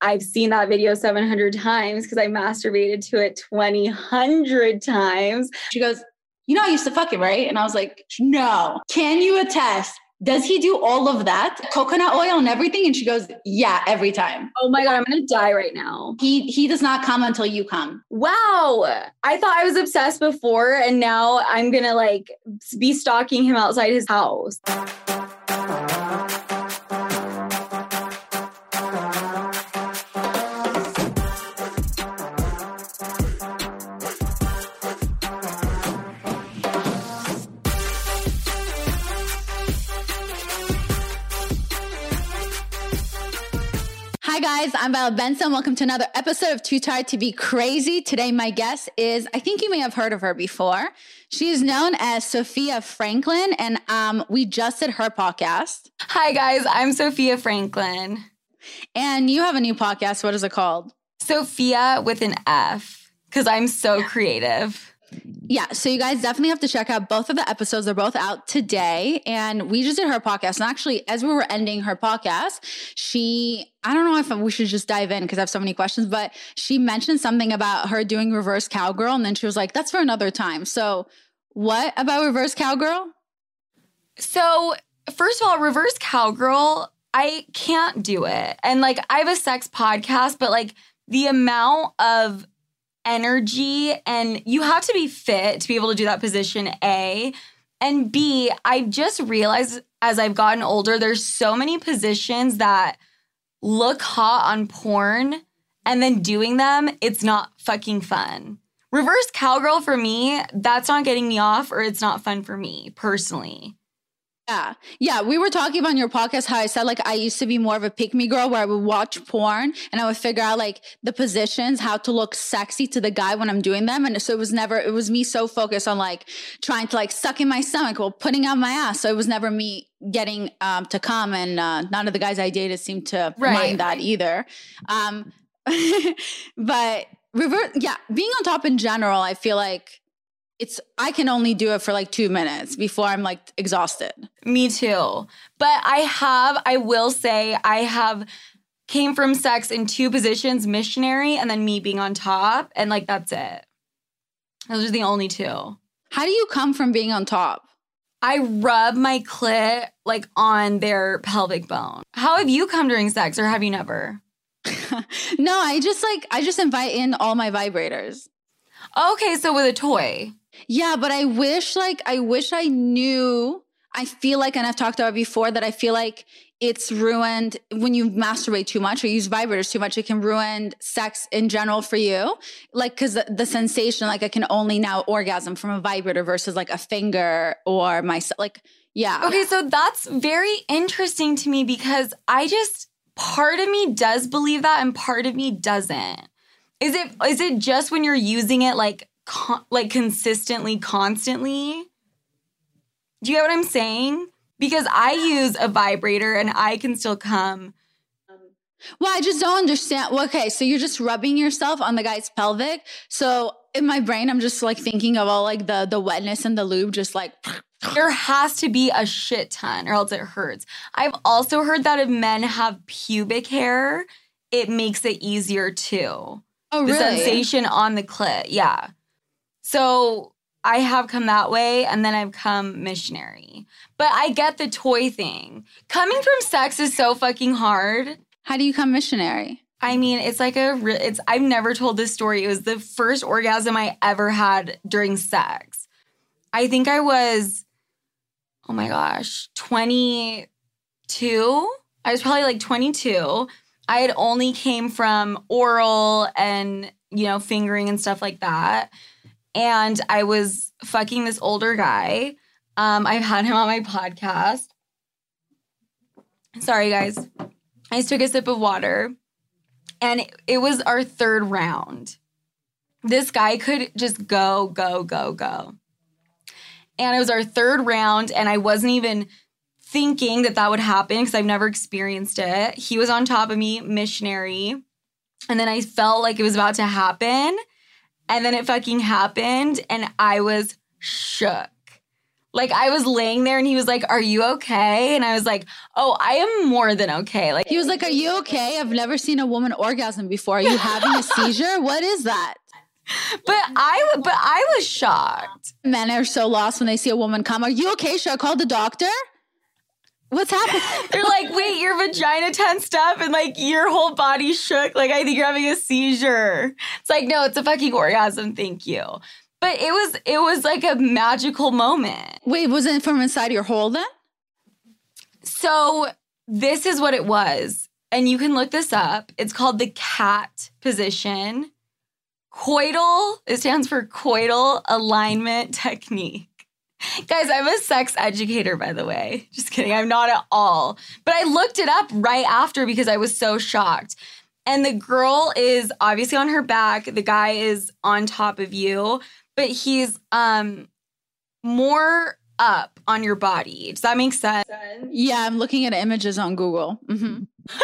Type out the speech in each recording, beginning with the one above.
I've seen that video 700 times because I masturbated to it 2000 times. She goes, You know, I used to fuck it, right? And I was like, No. Can you attest? Does he do all of that? Coconut oil and everything? And she goes, Yeah, every time. Oh my God, I'm gonna die right now. He he does not come until you come. Wow. I thought I was obsessed before, and now I'm gonna like be stalking him outside his house. Guys. I'm Val Benson. Welcome to another episode of Too Tired to Be Crazy. Today, my guest is, I think you may have heard of her before. She is known as Sofia Franklyn, and um, we just did her podcast. Hi, guys. I'm Sofia Franklyn. And you have a new podcast. What is it called? Sofia with an F, because I'm so creative. Yeah, so you guys definitely have to check out both of the episodes. They're both out today. And we just did her podcast. And actually, as we were ending her podcast, she, I don't know if we should just dive in because I have so many questions, but she mentioned something about her doing reverse cowgirl. And then she was like, that's for another time. So, what about reverse cowgirl? So, first of all, reverse cowgirl, I can't do it. And like, I have a sex podcast, but like, the amount of energy and you have to be fit to be able to do that position A. And B, I just realized as I've gotten older, there's so many positions that look hot on porn and then doing them, it's not fucking fun. Reverse cowgirl for me, that's not getting me off or it's not fun for me personally. Yeah. Yeah. We were talking about on your podcast how I said like I used to be more of a pick me girl where I would watch porn and I would figure out like the positions, how to look sexy to the guy when I'm doing them. And so it was never, it was me so focused on like trying to like suck in my stomach while putting out my ass. So it was never me getting um, to come. And uh, none of the guys I dated seemed to right. mind that either. Um, but revert, yeah, being on top in general, I feel like it's I can only do it for like 2 minutes before I'm like exhausted. Me too. But I have I will say I have came from sex in two positions, missionary and then me being on top and like that's it. Those are the only two. How do you come from being on top? I rub my clit like on their pelvic bone. How have you come during sex or have you never? no, I just like I just invite in all my vibrators. Okay, so with a toy. Yeah, but I wish like I wish I knew. I feel like, and I've talked about before, that I feel like it's ruined when you masturbate too much or use vibrators too much. It can ruin sex in general for you. Like, cause the, the sensation, like I can only now orgasm from a vibrator versus like a finger or my, like, yeah. Okay. So that's very interesting to me because I just, part of me does believe that and part of me doesn't. Is it, is it just when you're using it like con- like consistently, constantly. Do you get what I'm saying? Because I use a vibrator and I can still come. Well, I just don't understand. Well, okay, so you're just rubbing yourself on the guy's pelvic. So in my brain, I'm just like thinking of all like the the wetness and the lube, just like. There has to be a shit ton, or else it hurts. I've also heard that if men have pubic hair, it makes it easier too. Oh, the really? sensation on the clit, yeah. So I have come that way and then I've come missionary. But I get the toy thing. Coming from sex is so fucking hard. How do you come missionary? I mean, it's like a it's I've never told this story. It was the first orgasm I ever had during sex. I think I was oh my gosh, 22. I was probably like 22. I had only came from oral and, you know, fingering and stuff like that and I was fucking this older guy. Um, I've had him on my podcast. Sorry, guys. I just took a sip of water. And it, it was our third round. This guy could just go, go, go, go. And it was our third round, and I wasn't even thinking that that would happen because I've never experienced it. He was on top of me, missionary. And then I felt like it was about to happen. And then it fucking happened, and I was shook. Like I was laying there and he was like, Are you okay? And I was like, Oh, I am more than okay. Like He was like, Are you okay? I've never seen a woman orgasm before. Are you having a seizure? What is that? But I but I was shocked. Men are so lost when they see a woman come. Are you okay? Should I call the doctor? What's happening? They're like, wait, your vagina tensed up and like your whole body shook. Like, I think you're having a seizure. It's like, no, it's a fucking orgasm. Thank you. But it was, it was like a magical moment. Wait, was it from inside your hole then? So this is what it was. And you can look this up. It's called the cat position. Coital, it stands for coital alignment technique. Guys, I'm a sex educator, by the way. Just kidding. I'm not at all. But I looked it up right after because I was so shocked. And the girl is obviously on her back. The guy is on top of you, but he's um more up on your body. Does that make sense? Yeah, I'm looking at images on Google. Mm-hmm.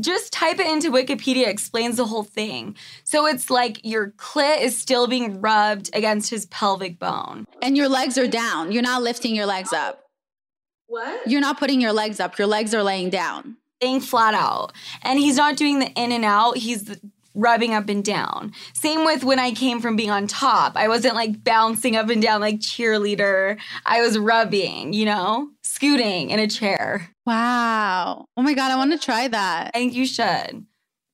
just type it into Wikipedia, explains the whole thing. So it's like your clit is still being rubbed against his pelvic bone. And your legs are down. You're not lifting your legs up. What? You're not putting your legs up. Your legs are laying down. Laying flat out. And he's not doing the in and out, he's rubbing up and down. Same with when I came from being on top. I wasn't like bouncing up and down like cheerleader. I was rubbing, you know, scooting in a chair. Wow. Oh my god, I want to try that. I think you should.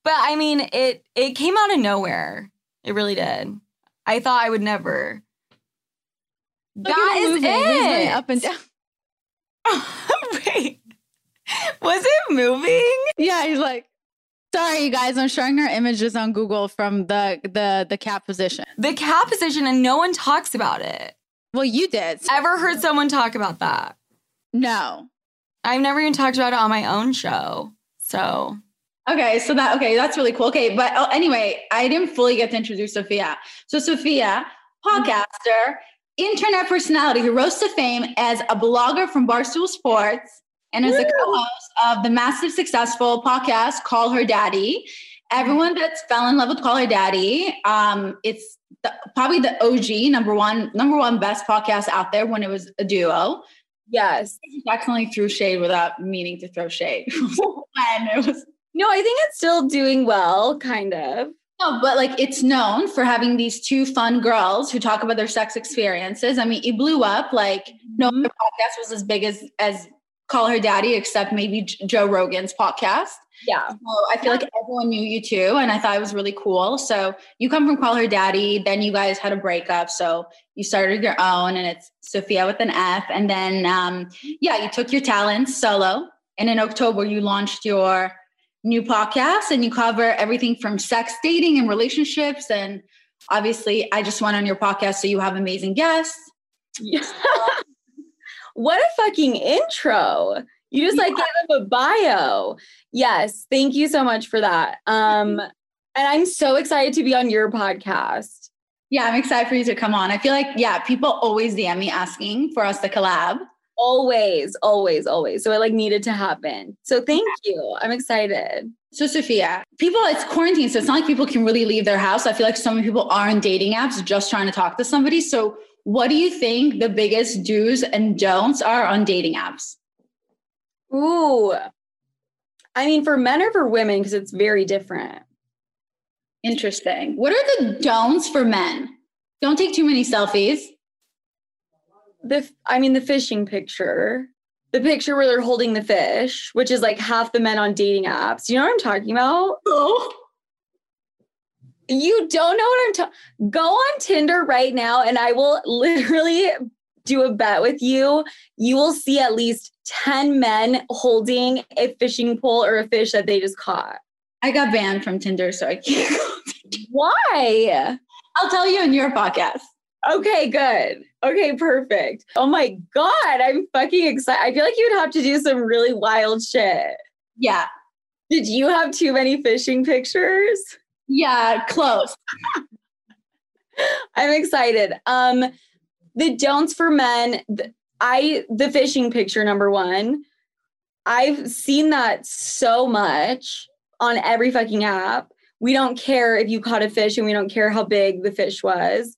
But I mean, it it came out of nowhere. It really did. I thought I would never. Look that is moving. it. Up and down. Wait, was it moving? Yeah, he's like. Sorry, you guys. I'm showing her images on Google from the the the cat position. The cat position, and no one talks about it. Well, you did. Ever heard someone talk about that? No. I've never even talked about it on my own show. So Okay, so that okay, that's really cool. Okay, but oh, anyway, I didn't fully get to introduce Sofia. So Sofia, podcaster, internet personality who rose to fame as a blogger from Barstool Sports and as Woo! a co-host of the massive successful podcast Call Her Daddy. Everyone that's fell in love with Call Her Daddy, um, it's the, probably the OG number one, number one best podcast out there when it was a duo. Yes. Definitely threw shade without meaning to throw shade. when it was No, I think it's still doing well, kind of. No, but like it's known for having these two fun girls who talk about their sex experiences. I mean, it blew up. Like no mm-hmm. other podcast was as big as as Call Her Daddy, except maybe Joe Rogan's podcast. Yeah. So I feel like everyone knew you too. And I thought it was really cool. So you come from Call Her Daddy, then you guys had a breakup. So you started your own and it's Sofia with an F. And then, um, yeah, you took your talents solo. And in October, you launched your new podcast and you cover everything from sex, dating, and relationships. And obviously, I just went on your podcast. So you have amazing guests. Yeah. what a fucking intro. You just like gave them a bio. Yes, thank you so much for that. Um, and I'm so excited to be on your podcast. Yeah, I'm excited for you to come on. I feel like, yeah, people always DM me asking for us to collab. Always, always, always. So it like needed to happen. So thank you. I'm excited. So Sofia, people, it's quarantine, so it's not like people can really leave their house. I feel like so many people are on dating apps just trying to talk to somebody. So what do you think the biggest do's and don'ts are on dating apps? Ooh. I mean, for men or for women, because it's very different. Interesting. What are the don'ts for men? Don't take too many selfies. The I mean the fishing picture. The picture where they're holding the fish, which is like half the men on dating apps. You know what I'm talking about? Oh. You don't know what I'm talking. Go on Tinder right now, and I will literally do a bet with you. You will see at least 10 men holding a fishing pole or a fish that they just caught. I got banned from Tinder, so I can't. Why? I'll tell you in your podcast. Okay, good. Okay, perfect. Oh my God, I'm fucking excited. I feel like you would have to do some really wild shit. Yeah. Did you have too many fishing pictures? Yeah, close. I'm excited. Um, the don'ts for men. I the fishing picture number one. I've seen that so much on every fucking app. We don't care if you caught a fish and we don't care how big the fish was.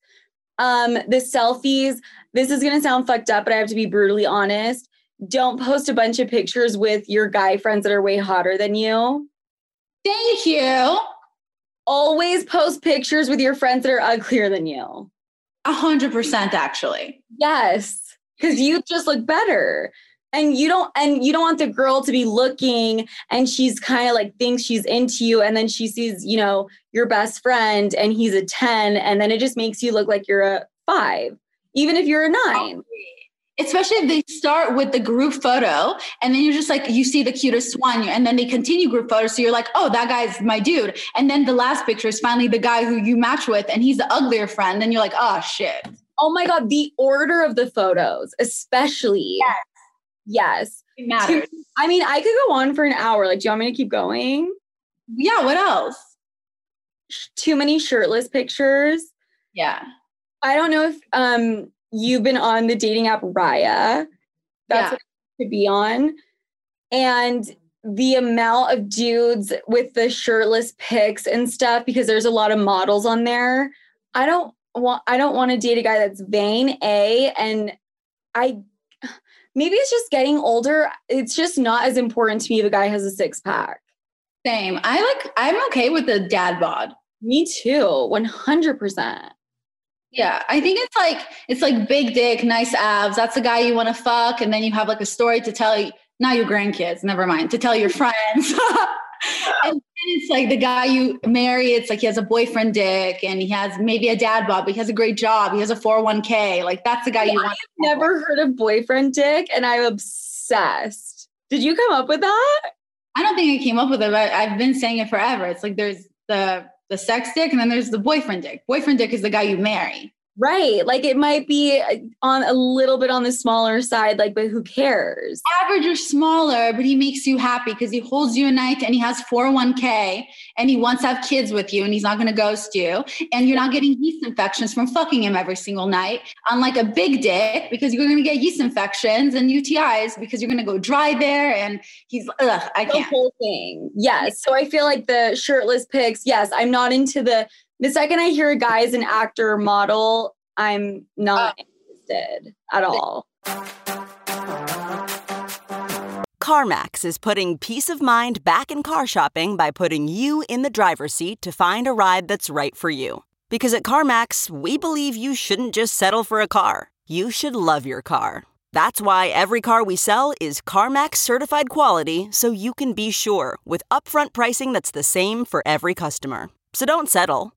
Um, the selfies, this is gonna sound fucked up, but I have to be brutally honest. Don't post a bunch of pictures with your guy friends that are way hotter than you. Thank you. Always post pictures with your friends that are uglier than you. A hundred percent, actually. Yes, because you just look better. And you don't and you don't want the girl to be looking and she's kind of like thinks she's into you and then she sees, you know, your best friend and he's a 10 and then it just makes you look like you're a 5, even if you're a 9. Especially if they start with the group photo and then you're just like, you see the cutest one, and then they continue group photos. So you're like, oh, that guy's my dude. And then the last picture is finally the guy who you match with, and he's the uglier friend. Then you're like, oh, shit. Oh my god, the order of the photos, especially. Yes. Yes. It matters. I mean, I could go on for an hour. Like, do you want me to keep going? Yeah, what else? Too many shirtless pictures. Yeah. I don't know if um you've been on the dating app Raya. That's Yeah. what could be on. And the amount of dudes with the shirtless pics and stuff, because there's a lot of models on there. I don't want I don't want to date a guy that's vain, A, and I maybe it's just getting older. It's just not as important to me if a guy has a six pack. Same. I like, I'm okay with the dad bod. Me too, 100%. Yeah, I think it's like it's like big dick, nice abs. That's the guy you want to fuck, and then you have like a story to tell. Not your grandkids, never mind. To tell your friends. and then it's like the guy you marry. It's like he has a boyfriend dick, and he has maybe a dad bod. but he has a great job. He has a four hundred one k. Like that's the guy you want. I've never heard of boyfriend dick, and I'm obsessed. Did you come up with that? I don't think I came up with it, but I've been saying it forever. It's like there's the the sex dick, and then there's the boyfriend dick. Boyfriend dick is the guy you marry. Right. Like it might be uh, on a little bit on the smaller side, like, but who cares? average or smaller, but he makes you happy because he holds you a night and he has 401k and he wants to have kids with you and he's not going to ghost you. And you're not getting yeast infections from fucking him every single night. Unlike a big dick, because you're going to get yeast infections and UTIs because you're going to go dry there. And he's, ugh, I can't. The whole thing. Yes. So I feel like the shirtless pics, yes, I'm not into the the second I hear a guy is an actor or model, I'm not uh. interested at all. CarMax is putting peace of mind back in car shopping by putting you in the driver's seat to find a ride that's right for you. Because at CarMax, we believe you shouldn't just settle for a car, you should love your car. That's why every car we sell is CarMax certified quality so you can be sure with upfront pricing that's the same for every customer. So don't settle.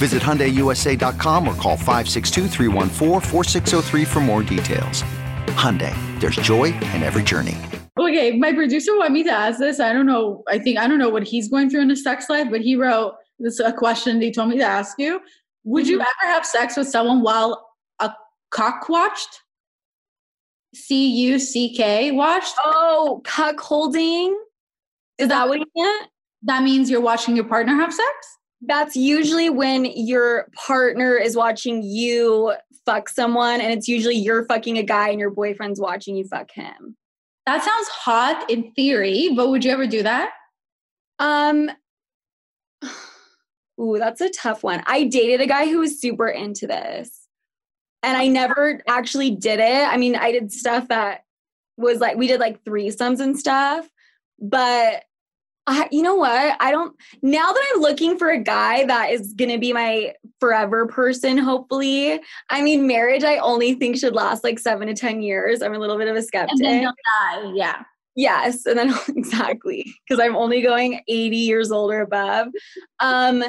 Visit HyundaiUSA.com or call 562-314-4603 for more details. Hyundai, there's joy in every journey. Okay, my producer wanted me to ask this. I don't know. I think I don't know what he's going through in his sex life, but he wrote this a question that he told me to ask you. Would you mm-hmm. ever have sex with someone while a cock watched? C U C K watched? Oh, cuckolding. Is that what you meant? That means you're watching your partner have sex? That's usually when your partner is watching you fuck someone, and it's usually you're fucking a guy and your boyfriend's watching you fuck him. That sounds hot in theory, but would you ever do that? Um, ooh, that's a tough one. I dated a guy who was super into this, and I never actually did it. I mean, I did stuff that was like we did like threesomes and stuff, but I, you know what? I don't. Now that I'm looking for a guy that is gonna be my forever person, hopefully. I mean, marriage. I only think should last like seven to ten years. I'm a little bit of a skeptic. And then you'll die. Yeah. Yes, and then exactly because I'm only going 80 years old or above. Um,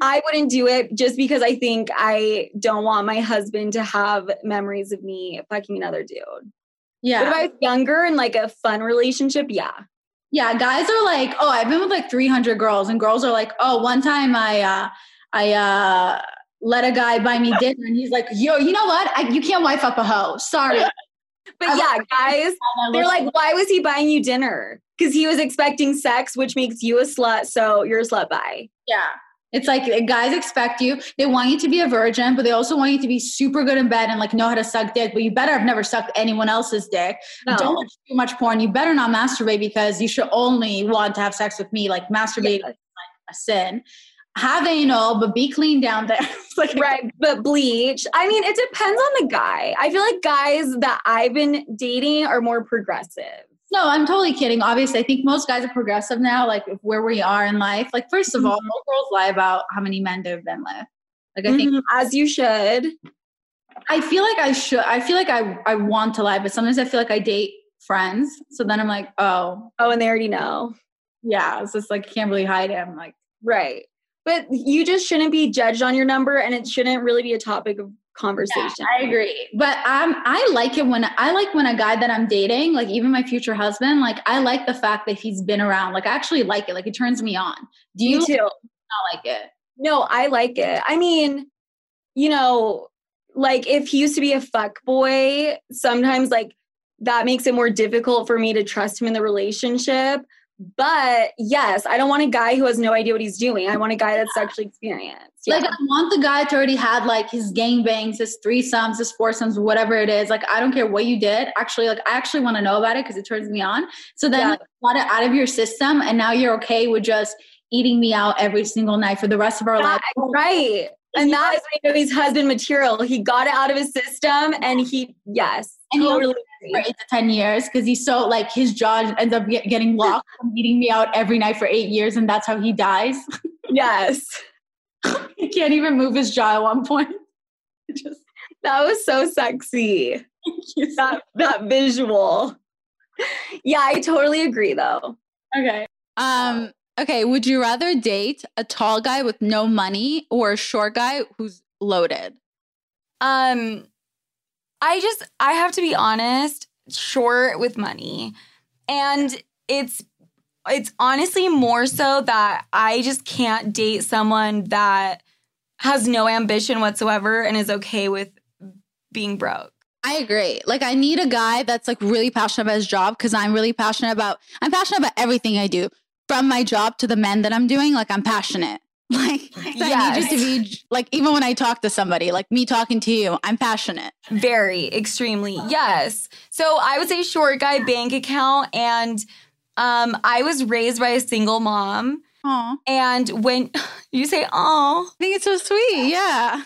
I wouldn't do it just because I think I don't want my husband to have memories of me fucking another dude. Yeah. But if I was younger and like a fun relationship, yeah. Yeah, guys are like, oh, I've been with like 300 girls, and girls are like, oh, one time I, uh, I uh, let a guy buy me dinner, and he's like, yo, you know what? I, you can't wife up a hoe. Sorry. But yeah, guys, they're like, why was he buying you dinner? Because he was expecting sex, which makes you a slut, so you're a slut by. yeah. It's like uh, guys expect you. They want you to be a virgin, but they also want you to be super good in bed and like know how to suck dick. But you better have never sucked anyone else's dick. No. Don't watch too much porn. You better not masturbate because you should only want to have sex with me. Like masturbate Yes. is like a sin. Have anal, but be clean down there. Like Right, but bleach. I mean, it depends on the guy. I feel like guys that I've been dating are more progressive. No, I'm totally kidding. Obviously, I think most guys are progressive now, like where we are in life. Like, first of all, most girls lie about how many men they've been with. Like, I think Mhm, As you should. I feel like I should. I feel like I I want to lie, but sometimes I feel like I date friends. So then I'm like, oh Oh, and they already know. yeah, it's just like you can't really hide it. I'm like, Right. But you just shouldn't be judged on your number and it shouldn't really be a topic of conversation. I agree. But I'm I like it when I like when a guy that I'm dating, like even my future husband, like I like the fact that he's been around. Like I actually like it. Like it turns me on. Do you Me too. not like it? No, I like it. I mean, you know, like if he used to be a fuck boy, sometimes like that makes it more difficult for me to trust him in the relationship. But yes, I don't want a guy who has no idea what he's doing. I want a guy that's sexually experienced. Yeah. Like I want the guy to already had like his gangbangs, his threesomes, his foursomes, whatever it is. Like I don't care what you did. Actually, like I actually want to know about it because it turns me on. So then Yeah. like, you got it out of your system, and now you're okay with just eating me out every single night for the rest of our life. Right. And that is when know he's husband material. He got it out of his system and he, yes, And he totally for eight to ten years because he's so like his jaw ends up get, getting locked from eating me out every night for eight years, and that's how he dies. Yes. he can't even move his jaw at one point. Just That was so sexy. That, that visual. Yeah, I totally agree though. okay. Um. Okay. Would you rather date a tall guy with no money or a short guy who's loaded? Um, I just I have to be honest, short with money. And it's it's honestly more so that I just can't date someone that has no ambition whatsoever and is okay with being broke. I agree. Like I need a guy that's like really passionate about his job because I'm really passionate about I'm passionate about everything I do. From my job to the men that I'm doing, like I'm passionate. Like so I need you to be like even when I talk to somebody, like me talking to you, I'm passionate. Very, extremely. Yes. So I would say short guy bank account. And um, I was raised by a single mom. Aw. And when you say, oh, I think it's so sweet. Yeah.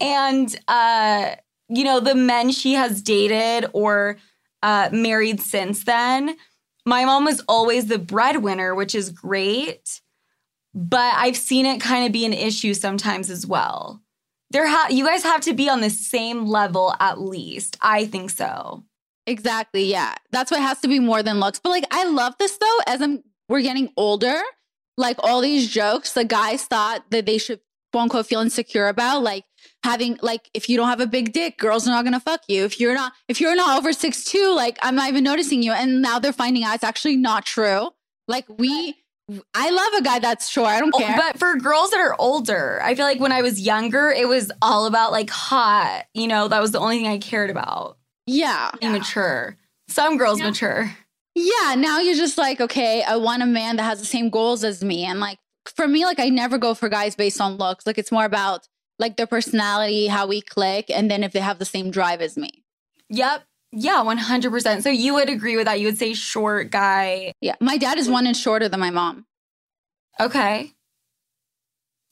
and uh, you know, the men she has dated or uh, married since then, my mom was always the breadwinner, which is great. But I've seen it kind of be an issue sometimes as well. There ha- you guys have to be on the same level at least. I think so. Exactly. Yeah. That's why it has to be more than looks. But like I love this though, as I'm we're getting older, like all these jokes, the guys thought that they should quote unquote feel insecure about, like having like if you don't have a big dick, girls are not gonna fuck you. If you're not if you're not over six two, like I'm not even noticing you. And now they're finding out it's actually not true. Like we I love a guy that's short. I don't Oh, care. But for girls that are older, I feel like when I was younger, it was all about like hot. You know, that was the only thing I cared about. yeah. Being mature. Some girls mature. Yeah, now you're just like, okay, I want a man that has the same goals as me. And like for me, like I never go for guys based on looks. Like it's more about like their personality, how we click, and then if they have the same drive as me. Yep. Yeah, 100%. So you would agree with that. You would say short guy. Yeah. My dad is one inch shorter than my mom. Okay.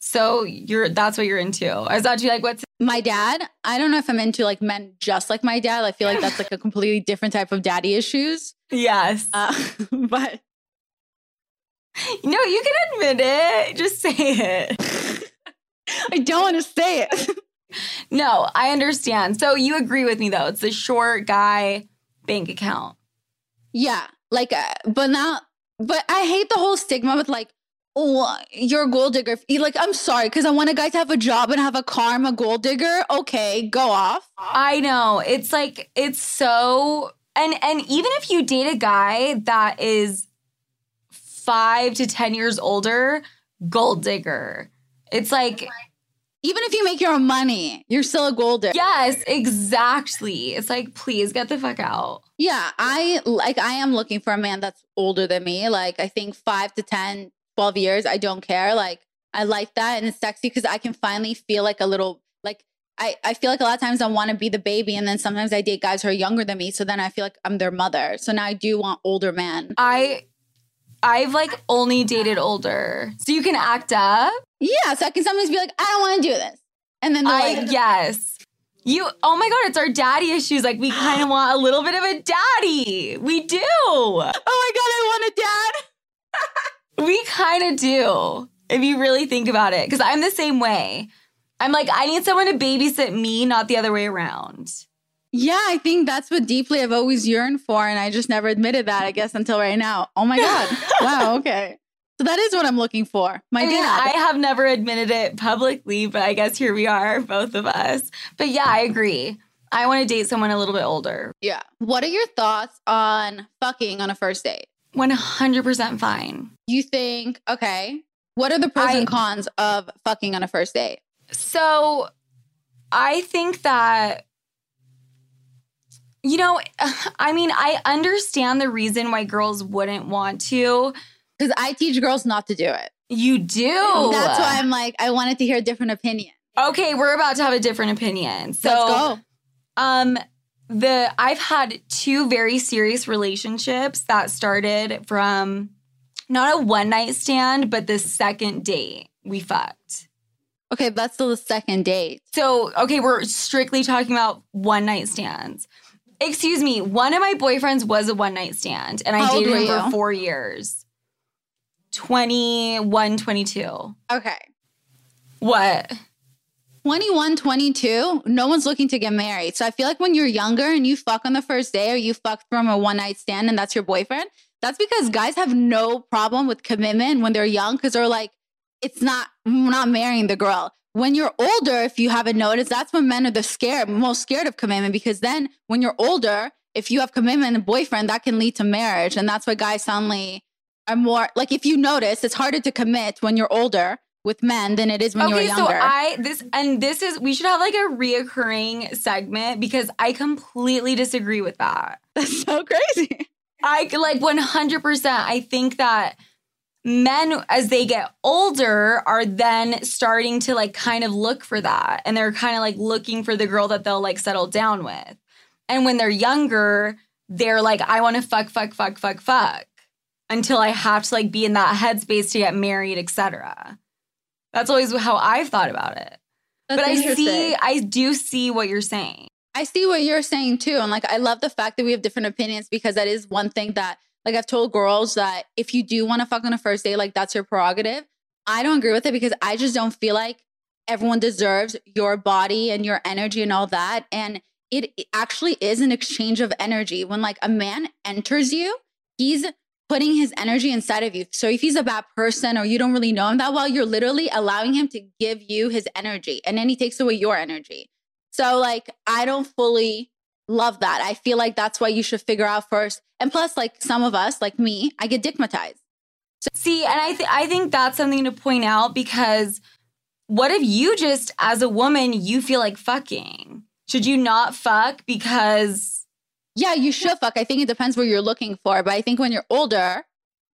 So you're that's what you're into. I was actually like, what's My dad, I don't know if I'm into like men just like my dad. I feel like that's like a completely different type of daddy issues. yes. Uh, but no, you can admit it. Just say it. I don't want to say it. No, I understand. So you agree with me though. It's the short guy bank account. Yeah, like, uh, but now, but I hate the whole stigma with like, oh, you're a gold digger. Like, I'm sorry, because I want a guy to have a job and have a car. I'm a gold digger. Okay, go off. I know. It's like it's so and and even if you date a guy that is 5 to 10 years older, gold digger. It's like Even if you make your own money, you're still a gold digger. yes, exactly. It's like please get the fuck out. Yeah, I like I am looking for a man that's older than me. Like I think 5 to 10, 12 years, I don't care. Like I like that and it's sexy cuz I can finally feel like a little like I, I feel like a lot of times I want to be the baby and then sometimes I date guys who are younger than me so then I feel like I'm their mother. So now I do want older men. I I've like only dated older. So you can act up. Yeah, so I can sometimes be like I don't want to do this. And then I like yes. You oh my god, it's our daddy issues. Like we kind of want a little bit of a daddy. We do. "Oh my god, I want a dad." We kind of do. If you really think about it cuz I'm the same way. I'm like I need someone to babysit me, not the other way around. Yeah, I think that's what deeply I've always yearned for and I just never admitted that I guess until right now. Oh my god. wow, okay. So that is what I'm looking for. My I mean. I have never admitted it publicly, but I guess here we are, both of us. But yeah, I agree. I want to date someone a little bit older. Yeah. What are your thoughts on fucking on a first date? 100% fine. You think, okay, what are the pros I- and cons of fucking on a first date? So I think that, you know, I mean, I understand the reason why girls wouldn't want to. Because I teach girls not to do it. You do. That's why I'm like, I wanted to hear a different opinion. Okay, we're about to have a different opinion. So Let's go. Um the I've had two very serious relationships that started from not a one night stand, but the second date we fucked. Okay, that's still the second date. So, okay, we're strictly talking about one night stands. Excuse me, one of my boyfriends was a one night stand and I How dated him for 4 years. 21, 22. Okay. What? 21, 22, no one's looking to get married. So I feel like when you're younger and you fuck on the first day or you fuck from a one night stand and that's your boyfriend, that's because guys have no problem with commitment when they're young because they're like, it's not, I'm not marrying the girl. When you're older, if you haven't noticed, that's when men are the scared, most scared of commitment because then when you're older, if you have commitment and boyfriend, that can lead to marriage. And that's why guys suddenly are more like if you notice, it's harder to commit when you're older with men than it is when you're okay, younger. so I this and this is we should have like a reoccurring segment because I completely disagree with that. That's so crazy. I like 100%. I think that men as they get older are then starting to like kind of look for that and they're kind of like looking for the girl that they'll like settle down with. And when they're younger, they're like I want to fuck fuck fuck fuck fuck until I have to like be in that headspace to get married, etc. That's always how I've thought about it. That's but I see. I do see what you're saying. I see what you're saying too. And like, I love the fact that we have different opinions because that is one thing that, like, I've told girls that if you do want to fuck on a first date, like, that's your prerogative. I don't agree with it because I just don't feel like everyone deserves your body and your energy and all that. And it actually is an exchange of energy. When like a man enters you, he's putting his energy inside of you. So if he's a bad person or you don't really know him that well, you're literally allowing him to give you his energy and then he takes away your energy. So like I don't fully love that. I feel like that's why you should figure out first. And plus like some of us, like me, I get dickmatized. See, and I th- I think that's something to point out because what if you just as a woman you feel like fucking? Should you not fuck because Yeah, you should fuck. I think it depends what you're looking for, but I think when you're older,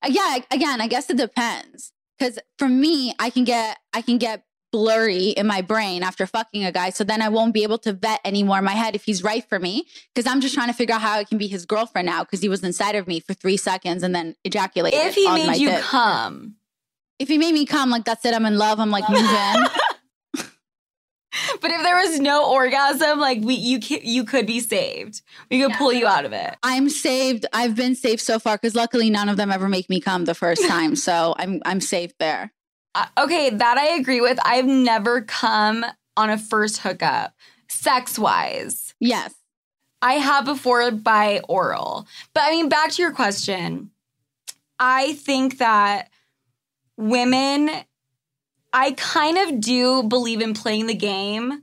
uh, yeah, again, I guess it depends. Cuz for me, I can get I can get blurry in my brain after fucking a guy, so then I won't be able to vet anymore in my head if he's right for me cuz I'm just trying to figure out how I can be his girlfriend now cuz he was inside of me for 3 seconds and then ejaculated if he made you dick. come? if he made me come like that's it, I'm in love, I'm like move in. But if there was no orgasm, like we you you could be saved. We could pull you out of it. I'm saved. I've been saved so far cuz luckily none of them ever make me come the first time, so I'm I'm safe there. Uh, okay, that I agree with. I've never come on a first hookup, sex wise. Yes. I have before by oral. But I mean, back to your question. I think that women, I kind of do believe in playing the game.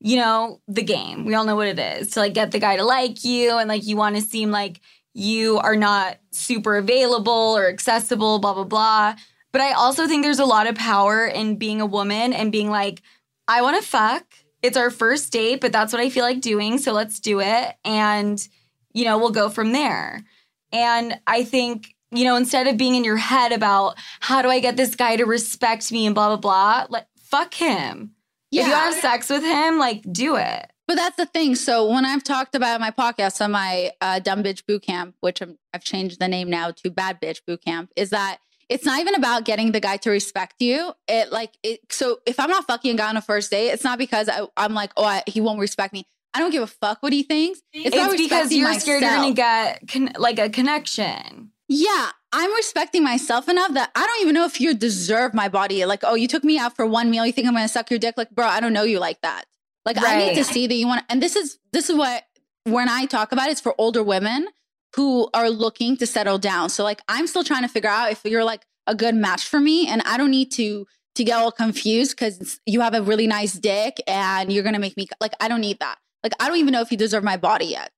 You know, the game. We all know what it is to like get the guy to like you and like you want to seem like you are not super available or accessible, blah, blah, blah. But I also think there's a lot of power in being a woman and being like, I want to fuck. It's our first date, but that's what I feel like doing. So let's do it. And, you know, we'll go from there. And I think, you know, instead of being in your head about how do I get this guy to respect me and blah, blah, blah, like, fuck him. If you Yeah. have sex with him, like, do it. But that's the thing. So when I've talked about my podcast on my uh, dumb bitch boot camp, which I'm, I've changed the name now to bad bitch boot camp, is that it's not even about getting the guy to respect you. It like it. So if I'm not fucking a guy on a first date, it's not because I, I'm like, oh, I, he won't respect me. I don't give a fuck what he thinks. It's, about because you're scared you're to get con- like a connection. Yeah, I'm respecting myself enough that I don't even know if you deserve my body. Like, oh, you took me out for one meal. You think I'm gonna suck your dick? Like, bro, I don't know you like that. Like, I need to see that you want. And this is this is what when I talk about it, it's for older women who are looking to settle down. So, like, I'm still trying to figure out if you're like a good match for me, and I don't need to to get all confused because you have a really nice dick and you're gonna make me like I don't need that. Like, I don't even know if you deserve my body yet.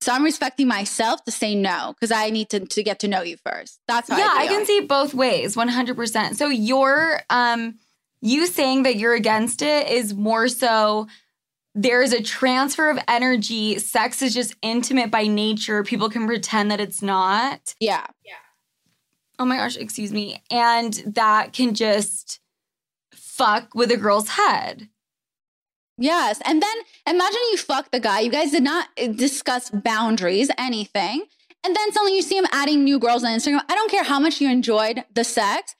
So I'm respecting myself to say no because I need to, to get to know you first. That's how yeah, I, I, can see both ways, 100%. So you're um you saying that you're against it is more so there's a transfer of energy. Sex is just intimate by nature. People can pretend that it's not. Yeah. Yeah. Oh my gosh, excuse me. And that can just fuck with a girl's head. Yes. And then imagine you fuck the guy. You guys did not uh, discuss boundaries, anything. And then suddenly you see him adding new girls on Instagram. I don't care how much you enjoyed the sex.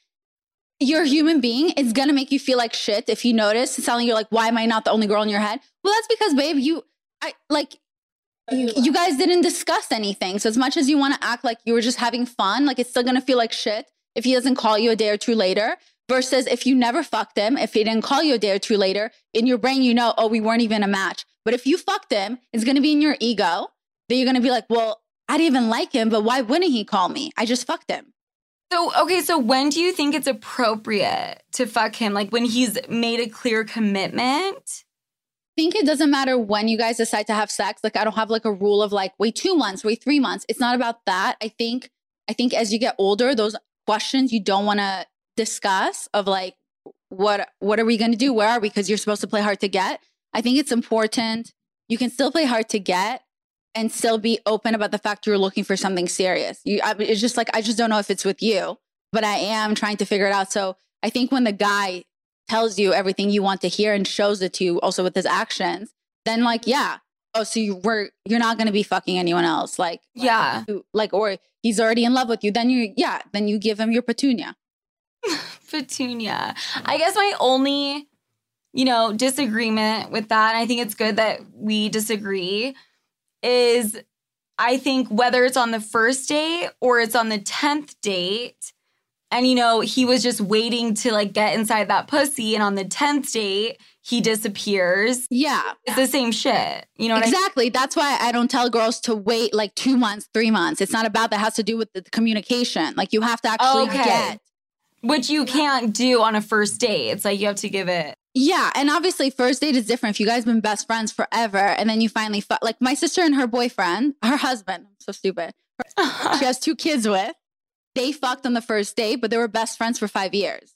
You're a human being. It's gonna make you feel like shit if you notice. Suddenly you're like, why am I not the only girl in your head? Well, that's because, babe, you I like you, you guys didn't discuss anything. So as much as you want to act like you were just having fun, like it's still gonna feel like shit if he doesn't call you a day or two later. Versus if you never fucked him, if he didn't call you a day or two later, in your brain you know, oh, we weren't even a match. But if you fucked him, it's gonna be in your ego that you're gonna be like, well, I didn't even like him, but why wouldn't he call me? I just fucked him. So, okay, so when do you think it's appropriate to fuck him? Like when he's made a clear commitment? I think it doesn't matter when you guys decide to have sex. Like I don't have like a rule of like wait two months, wait three months. It's not about that. I think I think as you get older, those questions you don't want to discuss of like what what are we going to do? Where are we? Because you're supposed to play hard to get. I think it's important. You can still play hard to get and still be open about the fact you're looking for something serious. You, I, it's just like I just don't know if it's with you, but I am trying to figure it out. So I think when the guy tells you everything you want to hear and shows it to you also with his actions, then like, yeah. Oh, so you were you're not gonna be fucking anyone else. Like Yeah. you- like or he's already in love with you. Then you yeah, then you give him your petunia. Petunia. I guess my only, you know, disagreement with that, and I think it's good that we disagree, is I think whether it's on the first date or it's on the 10th date, and you know, he was just waiting to like get inside that pussy, and on the 10th date, he disappears. Yeah. It's the same shit. You know what I exactly. That's why I don't tell girls to wait like two months, three months. It's not about that. It has to do with the communication. Like you have to actually Okay. get. Which you can't do on a first date. It's like you have to give it. Yeah, and obviously first date is different. If you guys been best friends forever, and then you finally fu- like my sister and her boyfriend, her husband, I'm so stupid. she has two kids with. They fucked on the first date, but they were best friends for five years.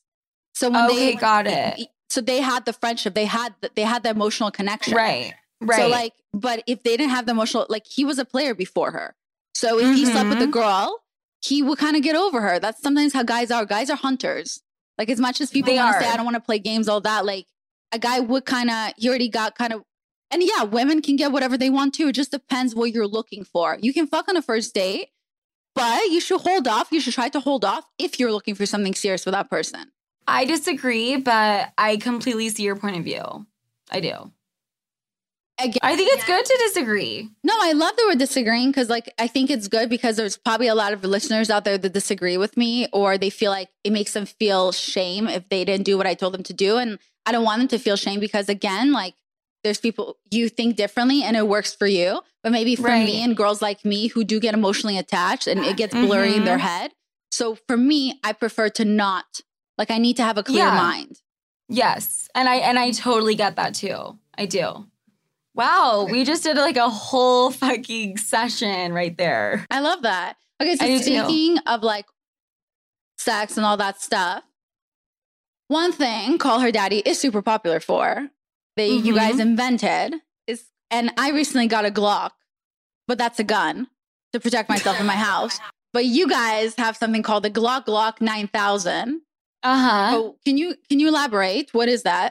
So when Okay, they got it. so they had the friendship, they had the, they had the emotional connection, Right. Right. So like, but if they didn't have the emotional, like he was a player before her. So if he slept with the Mhm. girl, he would kind of get over her. That's sometimes how guys are. Guys are hunters. Like as much as people want to say. I don't want to play games, all that. Like a guy would kind of, he already got kind of, and yeah, women can get whatever they want to. It just depends what you're looking for. You can fuck on a first date, but you should hold off. You should try to hold off if you're looking for something serious with that person. I disagree, but I completely see your point of view. I do. Again, I think it's good to disagree. No, I love that we're disagreeing because, like, I think it's good because there's probably a lot of listeners out there that disagree with me or they feel like it makes them feel shame if they didn't do what I told them to do. And I don't want them to feel shame because, again, like, there's people you think differently and it works for you. But maybe for Right. me and girls like me who do get emotionally attached and it gets blurry in their Mhm. head. So for me, I prefer to not like I need to have a clear Yeah. mind. Yes. And I and I totally get that too. I do. Wow, we just did like a whole fucking session right there. I love that. Okay, so do too. speaking of like sex and all that stuff, one thing Call Her Daddy is super popular for that you guys invented is, and I recently got a Glock, but that's a gun to protect myself in my house. But you guys have something called the Glock Glock 9000. Uh-huh. Oh, can you can you elaborate? What is that?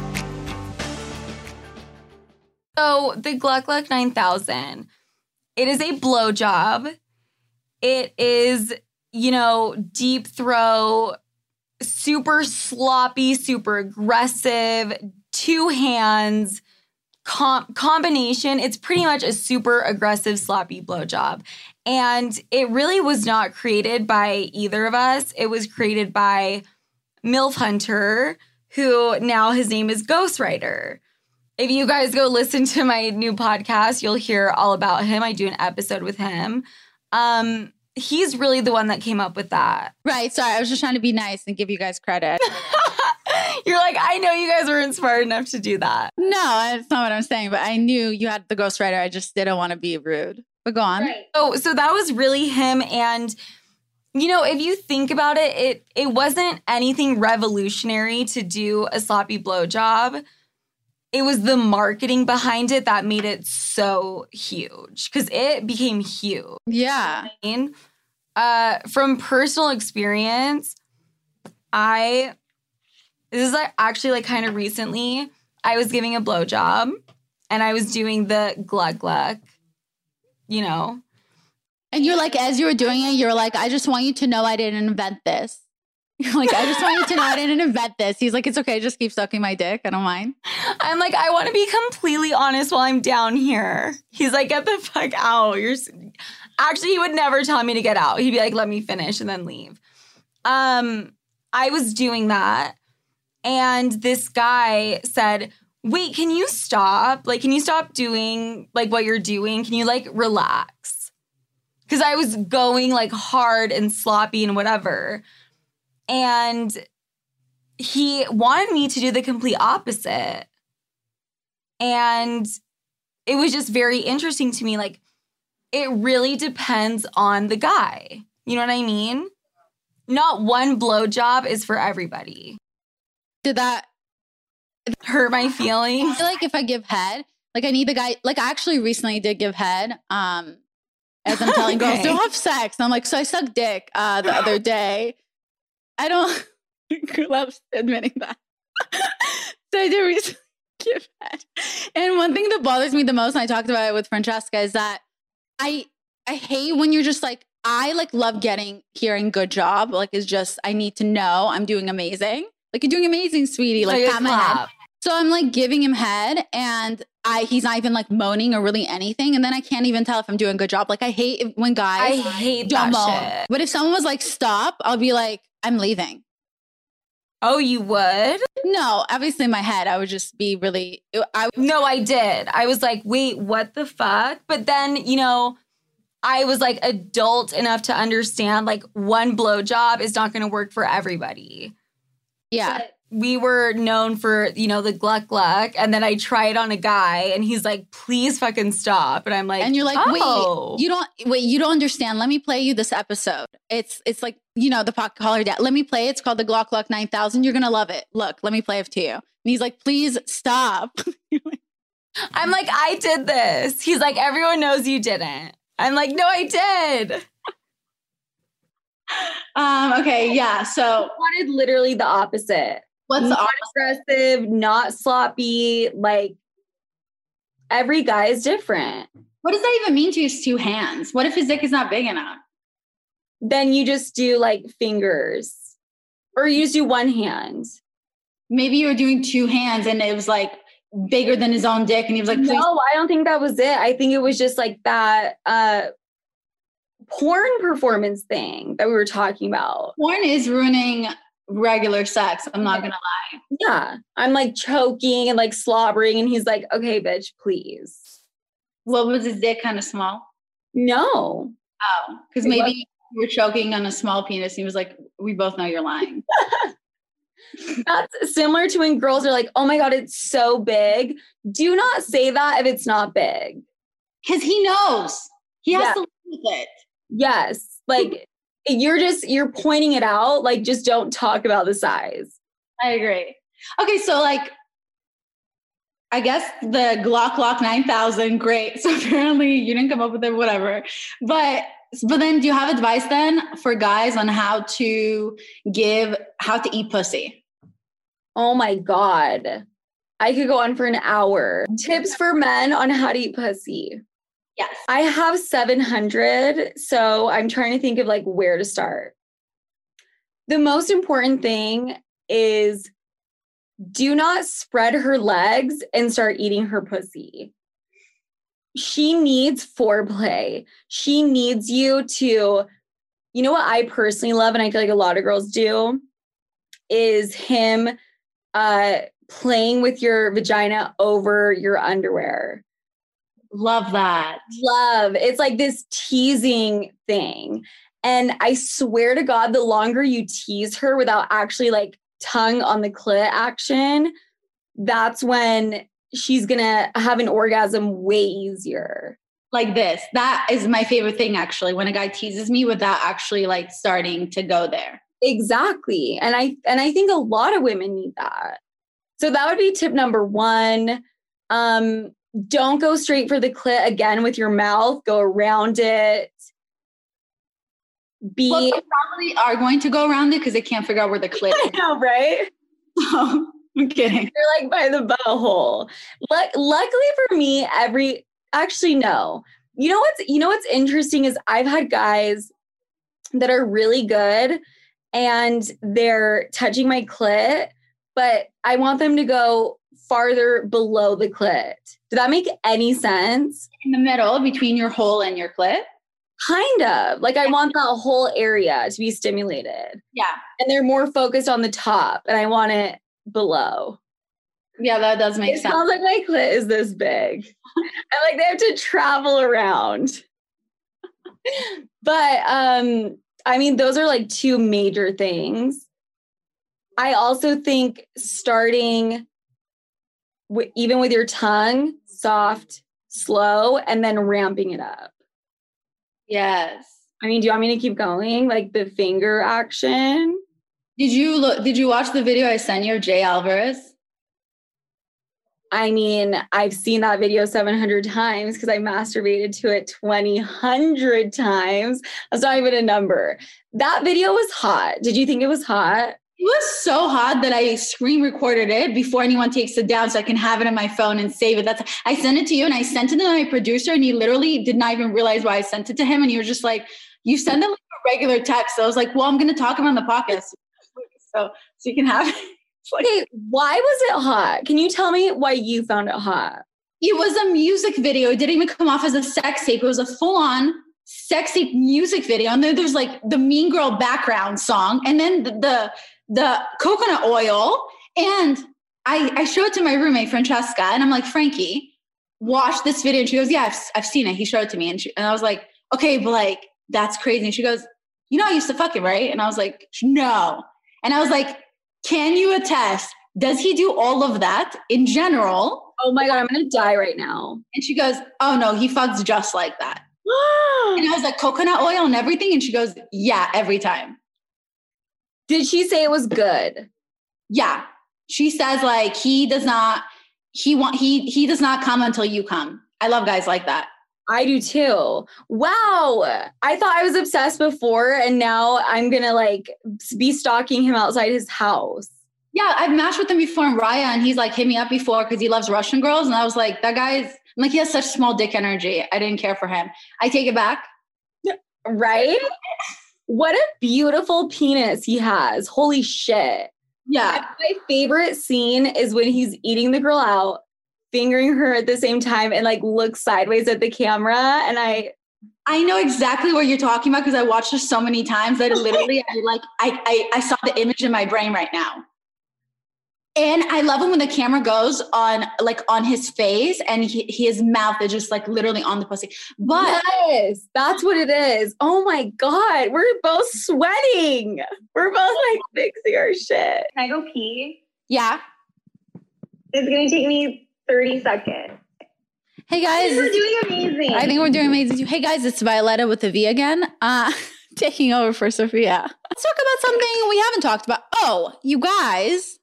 So the Gluck Gluck 9000, it is a blowjob. It is, you know, deep throw, super sloppy, super aggressive, two hands com- combination. It's pretty much a super aggressive, sloppy blowjob. And it really was not created by either of us. It was created by MILF Hunter, who now his name is Ghostwriter. If you guys go listen to my new podcast, you'll hear all about him. I do an episode with him. Um, he's really the one that came up with that. Right. Sorry, I was just trying to be nice and give you guys credit. You're like, I know you guys weren't smart enough to do that. no, that's not what I'm saying. But I knew you had the ghostwriter. I just didn't want to be rude. But go on. So, so that was really him. And you know, if you think about it, it it wasn't anything revolutionary to do a sloppy blowjob. It was the marketing behind it that made it so huge because it became huge. Yeah. mean? Uh, from personal experience, I this is like actually like kind of recently. I was giving a blowjob and I was doing the glug glug, you know. And you're like, as you were doing it, you're like, I just want you to know I didn't invent this. Like, I just wanted to know I didn't invent this. He's like, it's okay, just keep sucking my dick. I don't mind. I'm like, I want to be completely honest while I'm down here. He's like, get the fuck out. You're actually he would never tell me to get out. He'd be like, let me finish and then leave. Um, I was doing that, and this guy said, Wait, can you stop? Like, can you stop doing like what you're doing? Can you like relax? Because I was going like hard and sloppy and whatever. And he wanted me to do the complete opposite. And it was just very interesting to me. Like, it really depends on the guy. You know what I mean? Not one blowjob is for everybody. Did that Hurt my feelings? I feel like if I give head, like I need the guy. Like I actually recently did give head. Um, as I'm telling girls, Okay. don't have sex. And I'm like, so I sucked dick uh, the other day. I don't love admitting that. so I did recently give head. And one thing that bothers me the most, and I talked about it with Francesca, is that I I hate when you're just like I like love getting hearing good job. Like it's just I need to know I'm doing amazing. Like you're doing amazing, sweetie. Like, Like a pat my head. clap. So I'm like giving him head and I he's not even like moaning or really anything. And then I can't even tell if I'm doing a good job. Like I hate when guys I hate don't that moan. shit. But if someone was like, stop, I'll be like, I'm leaving. Oh, you would? No, obviously in my head, I would just be really I No, I did. I was like, wait, what the fuck? But then, you know, I was like adult enough to understand like one blowjob is not going to work for everybody. Yeah. But we were known for, you know, the gluck gluck. And then I tried on a guy and he's like, please fucking stop. And I'm like, and you're like, oh. wait, you don't wait, you don't understand. Let me play you this episode. It's it's like, you know, the pocket collar dad. Let me play. It's called the Glock Glock 9000. You're gonna love it. Look, let me play it to you. And he's like, please stop. I'm like, I did this. He's like, everyone knows you didn't. I'm like, no, I did. um, okay, yeah. So I wanted literally the opposite. What's the not aggressive, not sloppy. Like every guy is different. what does that even mean to use two hands? What if his dick is not big enough? Then you just do like fingers, or you just do one hand. Maybe you were doing two hands and it was like bigger than his own dick, and he was like, please No, I don't think that was it. I think it was just like that uh porn performance thing that we were talking about. porn is ruining regular sex. I'm not gonna lie. Yeah. I'm like choking and like slobbering, and he's like, okay, bitch, please. What was his dick kind of small? No. Oh, because maybe you were choking on a small penis. He was like, we both know you're lying. That's similar to when girls are like, oh my God, it's so big. Do not say that if it's not big. Because he knows. He has Yeah. to live with it. Yes. Like you're just, you're pointing it out. Like just don't talk about the size. I agree. Okay, so like I guess the Glock Glock 9000, great. So apparently you didn't come up with it, whatever. But but then do you have advice then for guys on how to give how to eat pussy? Oh my God. I could go on for an hour. Tips for men on how to eat pussy. Yes. I have 700, so I'm trying to think of like where to start. The most important thing is do not spread her legs and start eating her pussy. She needs foreplay. She needs you to, you know what I personally love, and I feel like a lot of girls do, is him uh playing with your vagina over your underwear Love that. love. It's like this teasing thing. And I swear to God, the longer you tease her without actually like tongue on the clit action, that's when she's gonna have an orgasm way easier. Like this. That is my favorite thing actually. When a guy teases me without actually like starting to go there. Exactly. And I and I think a lot of women need that. So that would be tip number 1. Um don't go straight for the clit again with your mouth, go around it. Be Well, they probably are going to go around it because they can't figure out where the clit is. I know, right? I'm kidding. You're like by the butthole. Luck- luckily for me, every actually no. You know what's you know what's interesting is I've had guys that are really good and they're touching my clit, but I want them to go farther below the clit. Did that make any sense? In the middle between your hole and your clit. Kind of. Like I want that whole area to be stimulated. Yeah. And they're more focused on the top and I want it below. Yeah, that does make it sense. sounds like my clit is this big. and like they have to travel around. but um, I mean, those are like two major things. I also think starting w- even with your tongue, soft, slow, and then ramping it up. yes. I mean, do you want me to keep going? Like the finger action? Did you look did you watch the video I sent you of Jay Alvarez? I mean, I've seen that video 700 times because I masturbated to it 2000 times. That's not even a number. That video was hot. Did you think it was hot? It was so hot that I screen recorded it before anyone takes it down so I can have it on my phone and save it. That's I sent it to you and I sent it to my producer and he literally did not even realize why I sent it to him. And he was just like, You send it like a regular text. So I was like, Well, I'm gonna talk about the podcast. So so you can have it. Like Okay, why was it hot? Can you tell me why you found it hot? it was a music video. It didn't even come off as a sex tape. It was a full-on sexy music video. And then there's like the Mean Girl background song, and then the the, the coconut oil. And I I showed it to my roommate Francesca, and I'm like, Frankie, watch this video. And she goes, Yeah, I've, I've seen it. He showed it to me, and she, and I was like, Okay, but like that's crazy. And she goes, You know, I used to fuck it, right? And I was like, No. And I was like, Can you attest? Does he do all of that in general? Oh my god, I'm gonna die right now. And she goes, Oh no, he fucks just like that. and I was like, coconut oil and everything. And she goes, Yeah, every time. Did she say it was good? Yeah. She says like he does not he want he he does not come until you come. I love guys like that. I do too. Wow. I thought I was obsessed before and now I'm going to like be stalking him outside his house. Yeah, I've matched with him before in Raya and he's like hit me up before because he loves Russian girls. And I was like, that guy's I'm like, he has such small dick energy. I didn't care for him. I take it back. Right? what a beautiful penis he has. Holy shit. Yeah. My favorite scene is when he's eating the girl out, fingering her at the same time, and like looks sideways at the camera. And I I know exactly what you're talking about because I watched this so many times that literally I like I, I I saw the image in my brain right now. And I love him when the camera goes on like on his face and he, his mouth is just like literally on the pussy. But yes, that's what it is. Oh my God. We're both sweating. We're both like fixing our shit. Can I go pee? Yeah. It's gonna take me 30 seconds. Hey guys. We're doing amazing. I think we're doing amazing. Hey guys, it's Violetta with the V again. Uh taking over for Sofia. Let's talk about something we haven't talked about. Oh, you guys.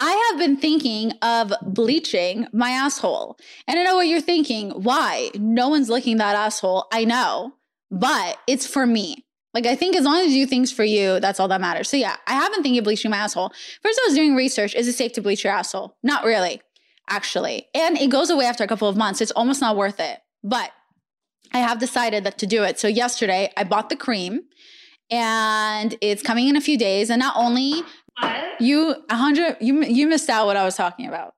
I have been thinking of bleaching my asshole. And I know what you're thinking. Why? No one's licking that asshole. I know, but it's for me. Like, I think as long as you do things for you, that's all that matters. So, yeah, I have been thinking of bleaching my asshole. First, I was doing research. Is it safe to bleach your asshole? Not really, actually. And it goes away after a couple of months. It's almost not worth it. But I have decided that to do it. So, yesterday, I bought the cream and it's coming in a few days. And not only What? you a hundred you you missed out what I was talking about.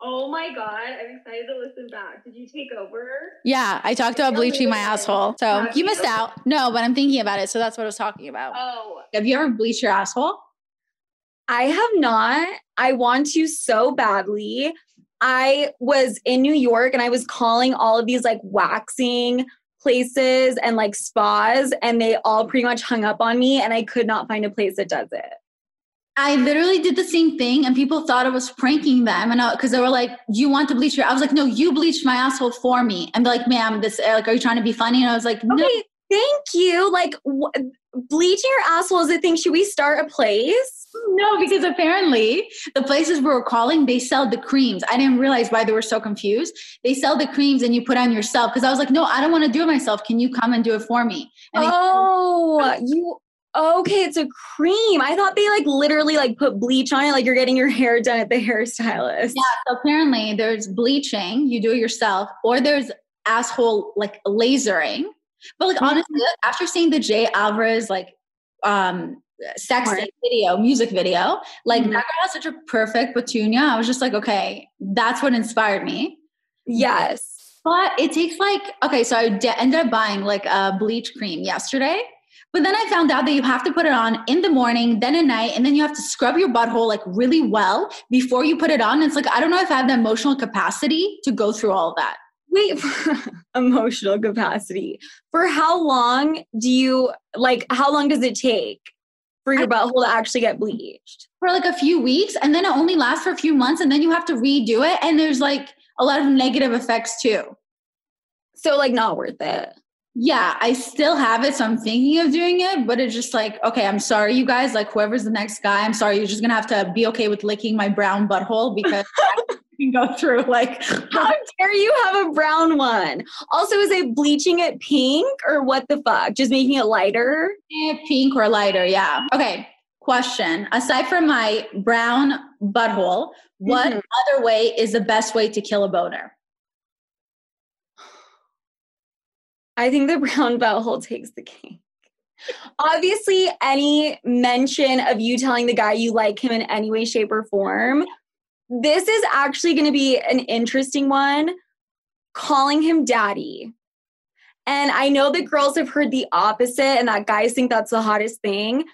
Oh my god, I'm excited to listen back. Did you take over? Yeah, I talked about bleaching my asshole. So Have you you? missed out. No, but I'm thinking about it. So that's what I was talking about. Oh, Have you ever bleached your asshole? I have not. I want to so badly. I was in New York and I was calling all of these like waxing places and like spas, and they all pretty much hung up on me, and I could not find a place that does it. I literally did the same thing, and people thought I was pranking them, and because they were like, "You want to bleach your?" I was like, "No, you bleached my asshole for me." And they're like, "Ma'am, this like, are you trying to be funny?" And I was like, "No." Okay, thank you. Like wh- bleaching your asshole is a thing. Should we start a place? No, because apparently the places we were calling, they sell the creams. I didn't realize why they were so confused. They sell the creams and you put on yourself. Because I was like, no, I don't want to do it myself. Can you come and do it for me? And they- Oh, you okay? It's a cream. I thought they like literally like put bleach on it, like you're getting your hair done at the hairstylist. yeah, so apparently there's bleaching, you do it yourself, or there's asshole like lasering. But like honestly, after seeing the Jay Alvarez like um sex video, music video, like Mhm. that girl has such a perfect petunia. I was just like, okay, that's what inspired me. Yes. But it takes like okay, so I de- ended up buying like a bleach cream yesterday. But then I found out that you have to put it on in the morning, then at night, and then you have to scrub your butthole like really well before you put it on. It's like I don't know if I have the emotional capacity to go through all that. Wait, emotional capacity. For how long do you like? How long does it take for your butthole to actually get bleached? For like a few weeks, and then it only lasts for a few months, and then you have to redo it, and there's like a lot of negative effects too. So like, not worth it. Yeah, I still have it, so I'm thinking of doing it, but it's just like, okay, I'm sorry, you guys. Like, whoever's the next guy, I'm sorry, you're just gonna have to be okay with licking my brown butthole because I can go through like, How dare you have a brown one? Also, is it bleaching it pink or what the fuck? Just making it lighter? eh, pink or lighter. Yeah. Okay. Question: Aside from my brown butthole, what Mhm. other way is the best way to kill a boner? I think the brown belt hole takes the cake. Obviously, any mention of you telling the guy you like him in any way, shape, or form, this is actually going to be an interesting one. Calling him daddy. And I know that girls have heard the opposite and that guys think that's the hottest thing.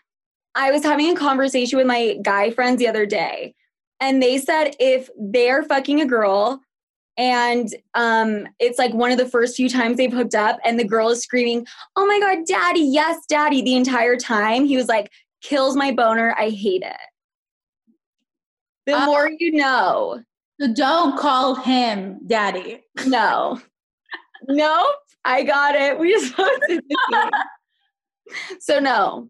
I was having a conversation with my guy friends the other day, and they said if they're fucking a girl and um it's like one of the first few times they've hooked up and the girl is screaming oh my god daddy yes daddy the entire time he was like kills my boner i hate it The Uh, more you know. So don't call him daddy. No. nope. I got it. We just posted the scene. So no.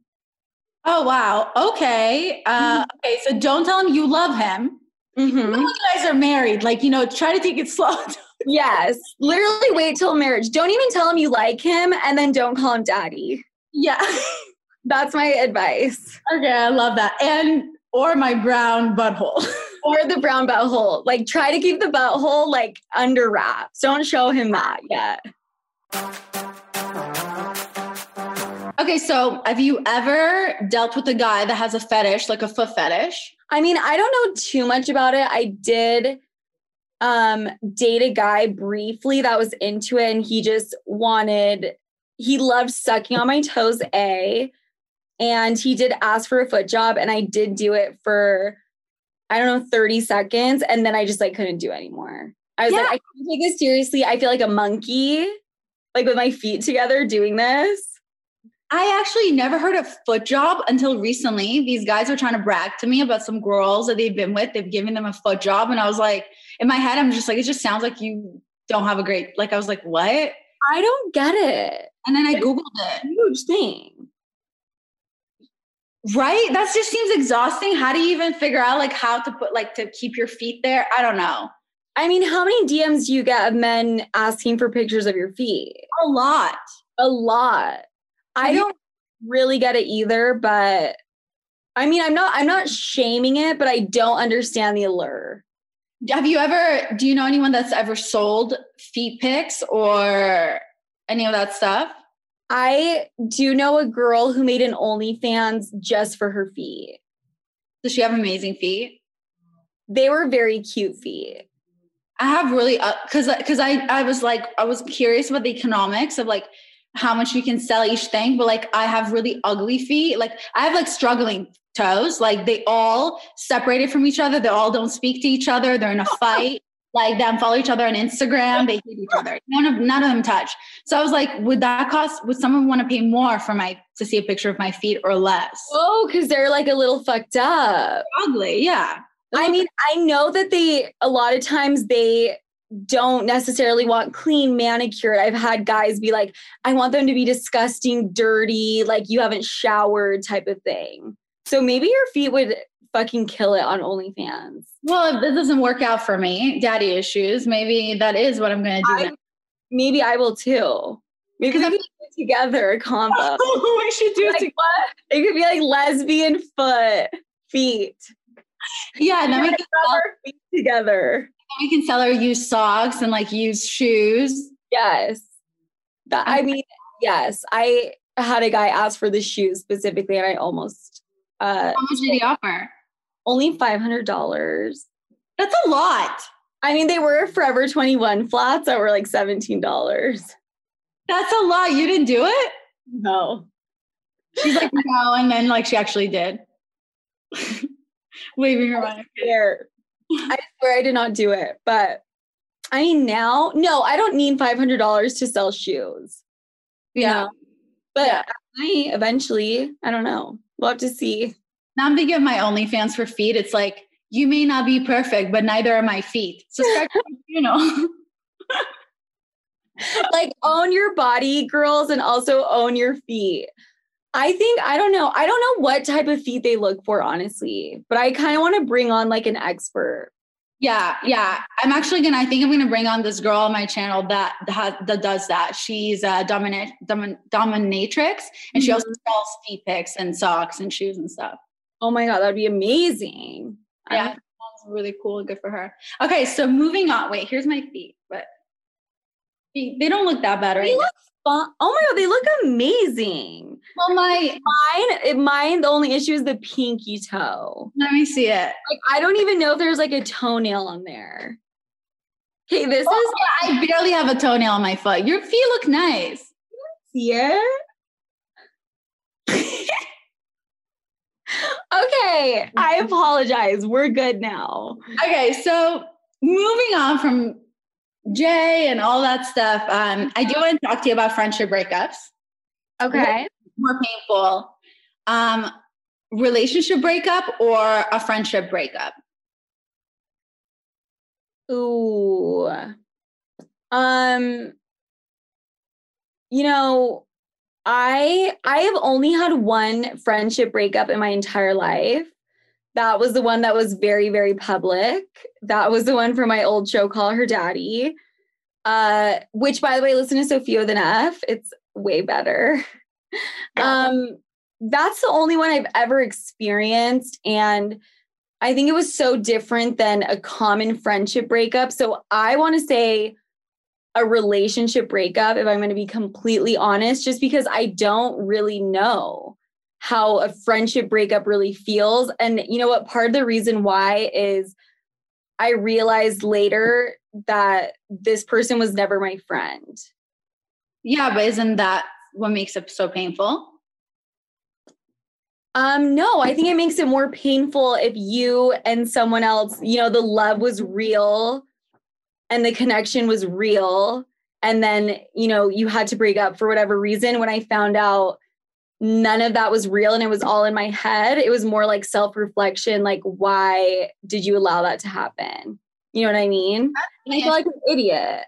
Oh wow. Okay. Uh, okay. So don't tell him you love him. Mhm. When you guys are married, like you know, try to take it slow. Yes. Literally wait till marriage. Don't even tell him you like him and then don't call him daddy. yeah. That's my advice. okay. I love that. And or my brown butthole. Or the brown butthole. Like try to keep the butthole like under wraps. Don't show him that yet. okay. So have you ever dealt with a guy that has a fetish, like a foot fetish? I mean, I don't know too much about it. I did um date a guy briefly that was into it and he just wanted he loved sucking on my toes a and he did ask for a foot job and I did do it for I don't know 30 seconds and then I just like couldn't do it anymore. I was like I can't take this seriously. I feel like a monkey like with my feet together doing this. I actually never heard of foot job until recently. These guys were trying to brag to me about some girls that they've been with. They've given them a foot job. And I was like, in my head, I'm just like, it just sounds like you don't have a great, like, I was like, what? I don't get it. And then I Googled it. Huge thing. Right? That just seems exhausting. How do you even figure out like how to put, like, to keep your feet there? I don't know. I mean, how many DMs do you get of men asking for pictures of your feet? A lot. A lot. I don't really get it either, but I mean, I'm not I'm not shaming it, but I don't understand the allure. Have you ever, do you know anyone that's ever sold feet pics or any of that stuff? I do know a girl who made an OnlyFans just for her feet. Does she have amazing feet? They were very cute feet. I have really uh, because because I I was like I was curious about the economics of like how much you can sell each thing, but like I have really ugly feet. Like I have like struggling toes. Like they all separated from each other. They all don't speak to each other. They're in a fight. Like them follow each other on Instagram. They hate each other. None of none of them touch. So I was like, would that cost? Would someone want to pay more for my to see a picture of my feet or less? Oh, because they're like a little fucked up. Ugly, yeah. I mean, I know that they a lot of times they don't necessarily want clean manicured. I've had guys be like, I want them to be disgusting, dirty, like you haven't showered type of thing. So maybe your feet would fucking kill it on OnlyFans. Well, if this doesn't work out for me, daddy issues, maybe that is what I'm gonna do. I- Maybe I will too. Maybe we Because could do it together a combo. we should do like what? It could be like lesbian foot feet. Yeah, and then we can, feet together. We can sell our used socks and like used shoes. Yes. That I mean, yes. I had a guy ask for the shoes specifically, and I almost uh How much did he offer? only five hundred dollars. That's a lot. I mean, they were Forever 21 flats that were like $17. That's a lot. You didn't do it? No. She's like, no. And then like she actually did. Waving her mind. I swear I did not do it. But I mean now, no, I don't need $500 to sell shoes. Yeah. No. But Yeah. I eventually, I don't know. We'll have to see. Now I'm thinking of my OnlyFans for feet. It's like, you may not be perfect, but neither are my feet. So you know. like own your body, girls, and also own your feet. I think I don't know. I don't know what type of feet they look for, honestly. But I kind of want to bring on like an expert. Yeah, yeah. I'm actually gonna. I think I'm gonna bring on this girl on my channel that has, that does that. She's a dominate domin, dominatrix, and she also mm-hmm. sells feet pics and socks and shoes and stuff. Oh my god, that'd be amazing. Yeah, that's really cool and good for her. Okay, so moving on. Wait, here's my feet, but they they don't look that bad right They now. look fun. Oh my god, they look amazing. Well, my Mine, it, mine. The only issue is the pinky toe. let me see it. Like I don't even know if there's like a toenail on there. Okay, this oh, is Oh, yeah, I barely have a toenail on my foot. Your feet look nice. here. okay, I apologize. We're good now. Okay, so moving on from Jay and all that stuff, um, I do want to talk to you about friendship breakups. Okay. More painful, um, relationship breakup or a friendship breakup? Ooh. Um you know, I I have only had one friendship breakup in my entire life. That was the one that was very very public. That was the one for my old show Call Her Daddy. Uh which by the way listen to Sofia with an F. It's way better. um that's the only one I've ever experienced and I think it was so different than a common friendship breakup. So I want to say a relationship breakup, if I'm going to be completely honest, just because I don't really know how a friendship breakup really feels. And you know what? Part of the reason why is I realized later that this person was never my friend. Yeah, but isn't that what makes it so painful? Um, no, I think it makes it more painful if you and someone else, you know, the love was real and the connection was real. And then, you know, you had to break up for whatever reason. When I found out none of that was real and it was all in my head, it was more like self reflection like, why did you allow that to happen? You know what I mean? And I feel like an idiot.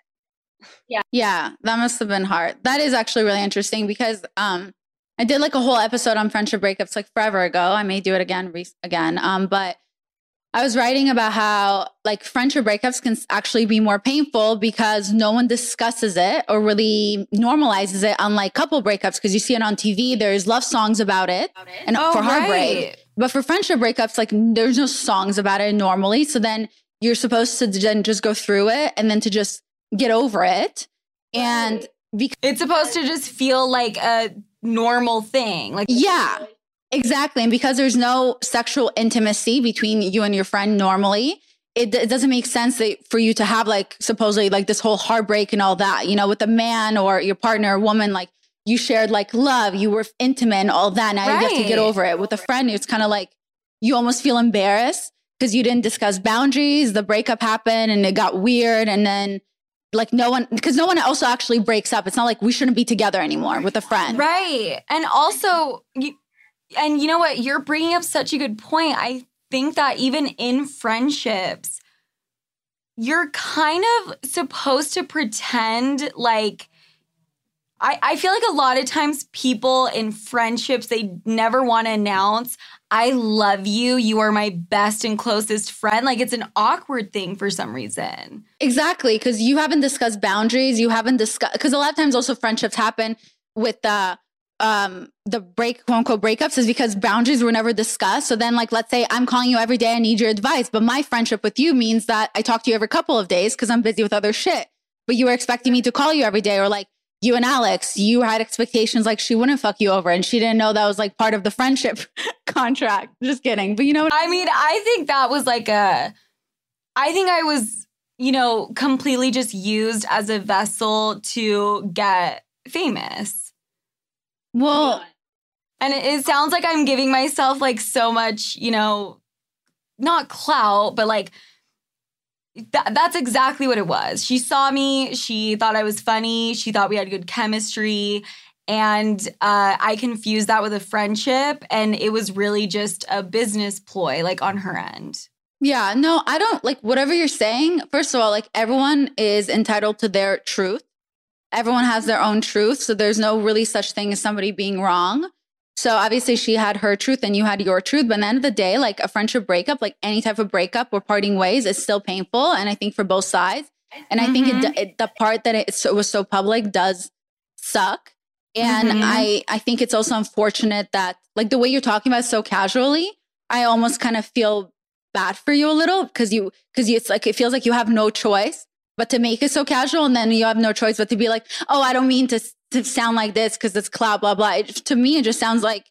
Yeah. Yeah, that must have been hard. That is actually really interesting because um I did like a whole episode on friendship breakups like forever ago. I may do it again re- again. Um, but I was writing about how like friendship breakups can actually be more painful because no one discusses it or really normalizes it, unlike couple breakups. Because you see it on TV, there's love songs about it, and Oh, for heartbreak. right. But for friendship breakups, like there's no songs about it normally. So then you're supposed to then just go through it and then to just get over it. And because It's supposed to just feel like a normal thing. Like Yeah, exactly. And because there's no sexual intimacy between you and your friend normally, it, it doesn't make sense that for you to have like supposedly like this whole heartbreak and all that, you know, with a man or your partner or woman, like you shared like love, you were intimate and all that. Now you have to get over it. With a friend, it's kind of like you almost feel embarrassed because you didn't discuss boundaries. The breakup happened and it got weird. And then like no one, because no one also actually breaks up. It's not like we shouldn't be together anymore with a friend. Right. And also, you, and you know what? You're bringing up such a good point. I think that even in friendships, you're kind of supposed to pretend like. I, I feel like a lot of times people in friendships, they never want to announce, I love you. You are my best and closest friend. Like it's an awkward thing for some reason. Exactly, because you haven't discussed boundaries. You haven't discussed because a lot of times also friendships happen with the um the break quote unquote breakups is because boundaries were never discussed. So then, like, let's say I'm calling you every day, I need your advice, but my friendship with you means that I talk to you every couple of days because I'm busy with other shit. But you were expecting me to call you every day, or like you and Alex, you had expectations like she wouldn't fuck you over, and she didn't know that was like part of the friendship contract. Just kidding, but you know what? I mean, I think that was like a, I think I was, you know, completely just used as a vessel to get famous. Well, And it, it sounds like I'm giving myself like so much, you know, not clout, but like, that, that's exactly what it was. She saw me. She thought I was funny. She thought we had good chemistry. And uh, I confused that with a friendship. And it was really just a business ploy, like on her end. Yeah, no, I don't like whatever you're saying. First of all, like everyone is entitled to their truth. Everyone has their own truth. So there's no really such thing as somebody being wrong. So obviously she had her truth and you had your truth. But at the end of the day, like a friendship breakup, like any type of breakup or parting ways is still painful. And I think for both sides. And I think it, it, the part that it, so, it was so public does suck. And Mhm. I, I think it's also unfortunate that like the way you're talking about it so casually, I almost kind of feel bad for you a little because you because it's like it feels like you have no choice but to make it so casual and then you have no choice but to be like oh i don't mean to to sound like this because it's cloud blah blah it, to me it just sounds like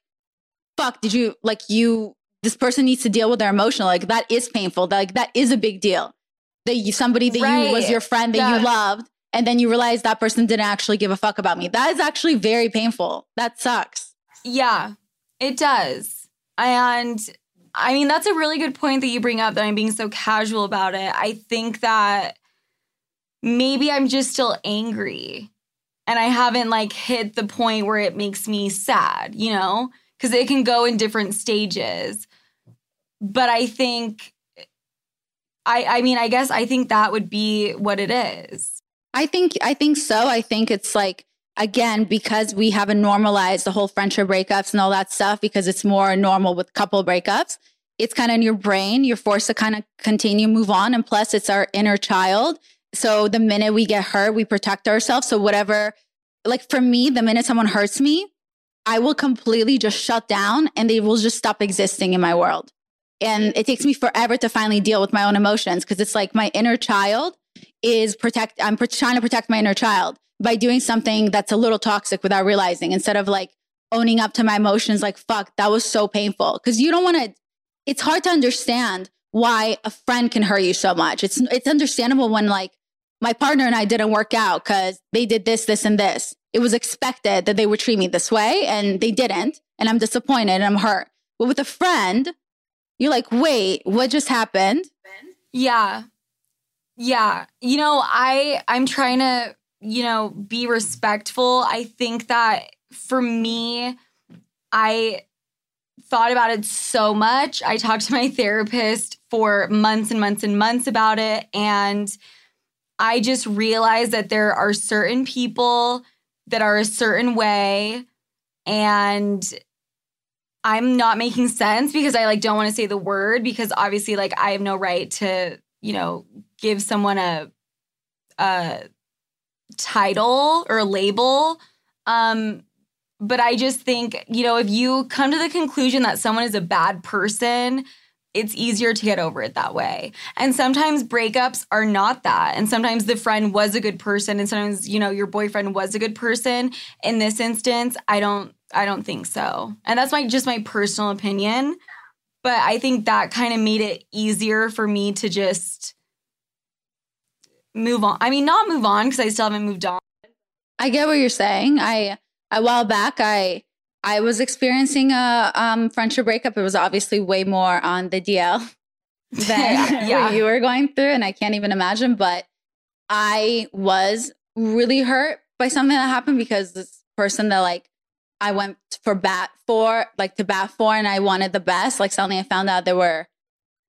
fuck did you like you this person needs to deal with their emotional like that is painful like that is a big deal that you somebody that you was your friend that Yeah. you loved and then you realize that person didn't actually give a fuck about me that is actually very painful that sucks Yeah, it does. And I mean, that's a really good point that you bring up that I'm being so casual about it. I think that maybe I'm just still angry and I haven't like hit the point where it makes me sad, you know? Because it can go in different stages. But I think I I mean, I guess I think that would be what it is. I think I think so. I think it's like again because we haven't normalized the whole friendship breakups and all that stuff because it's more normal with couple breakups. It's kind of in your brain. You're forced to kind of continue move on, and plus, it's our inner child. So the minute we get hurt, we protect ourselves. So whatever, like for me, the minute someone hurts me, I will completely just shut down, and they will just stop existing in my world. And it takes me forever to finally deal with my own emotions because it's like my inner child is protect. I'm trying to protect my inner child by doing something that's a little toxic without realizing instead of like owning up to my emotions like fuck that was so painful because you don't want to it's hard to understand why a friend can hurt you so much it's it's understandable when like my partner and I didn't work out cuz they did this this and this it was expected that they would treat me this way and they didn't and I'm disappointed and I'm hurt but with a friend you're like wait what just happened yeah yeah you know i i'm trying to you know, be respectful. I think that for me, I thought about it so much. I talked to my therapist for months and months and months about it. And I just realized that there are certain people that are a certain way. And I'm not making sense because I like don't want to say the word because obviously like I have no right to, you know, give someone a a title or label. Um, but I just think, you know, if you come to the conclusion that someone is a bad person, it's easier to get over it that way. And sometimes breakups are not that. And sometimes the friend was a good person and sometimes, you know, your boyfriend was a good person. In this instance, I don't I don't think so. And that's my just my personal opinion. But I think that kind of made it easier for me to just move on. I mean, not move on because I still haven't moved on. I get what you're saying. I a while back, I I was experiencing a um, friendship breakup. It was obviously way more on the DL than yeah. what you were going through, and I can't even imagine. But I was really hurt by something that happened because this person that like I went for bat for, like to bat for, and I wanted the best. Like suddenly, I found out they were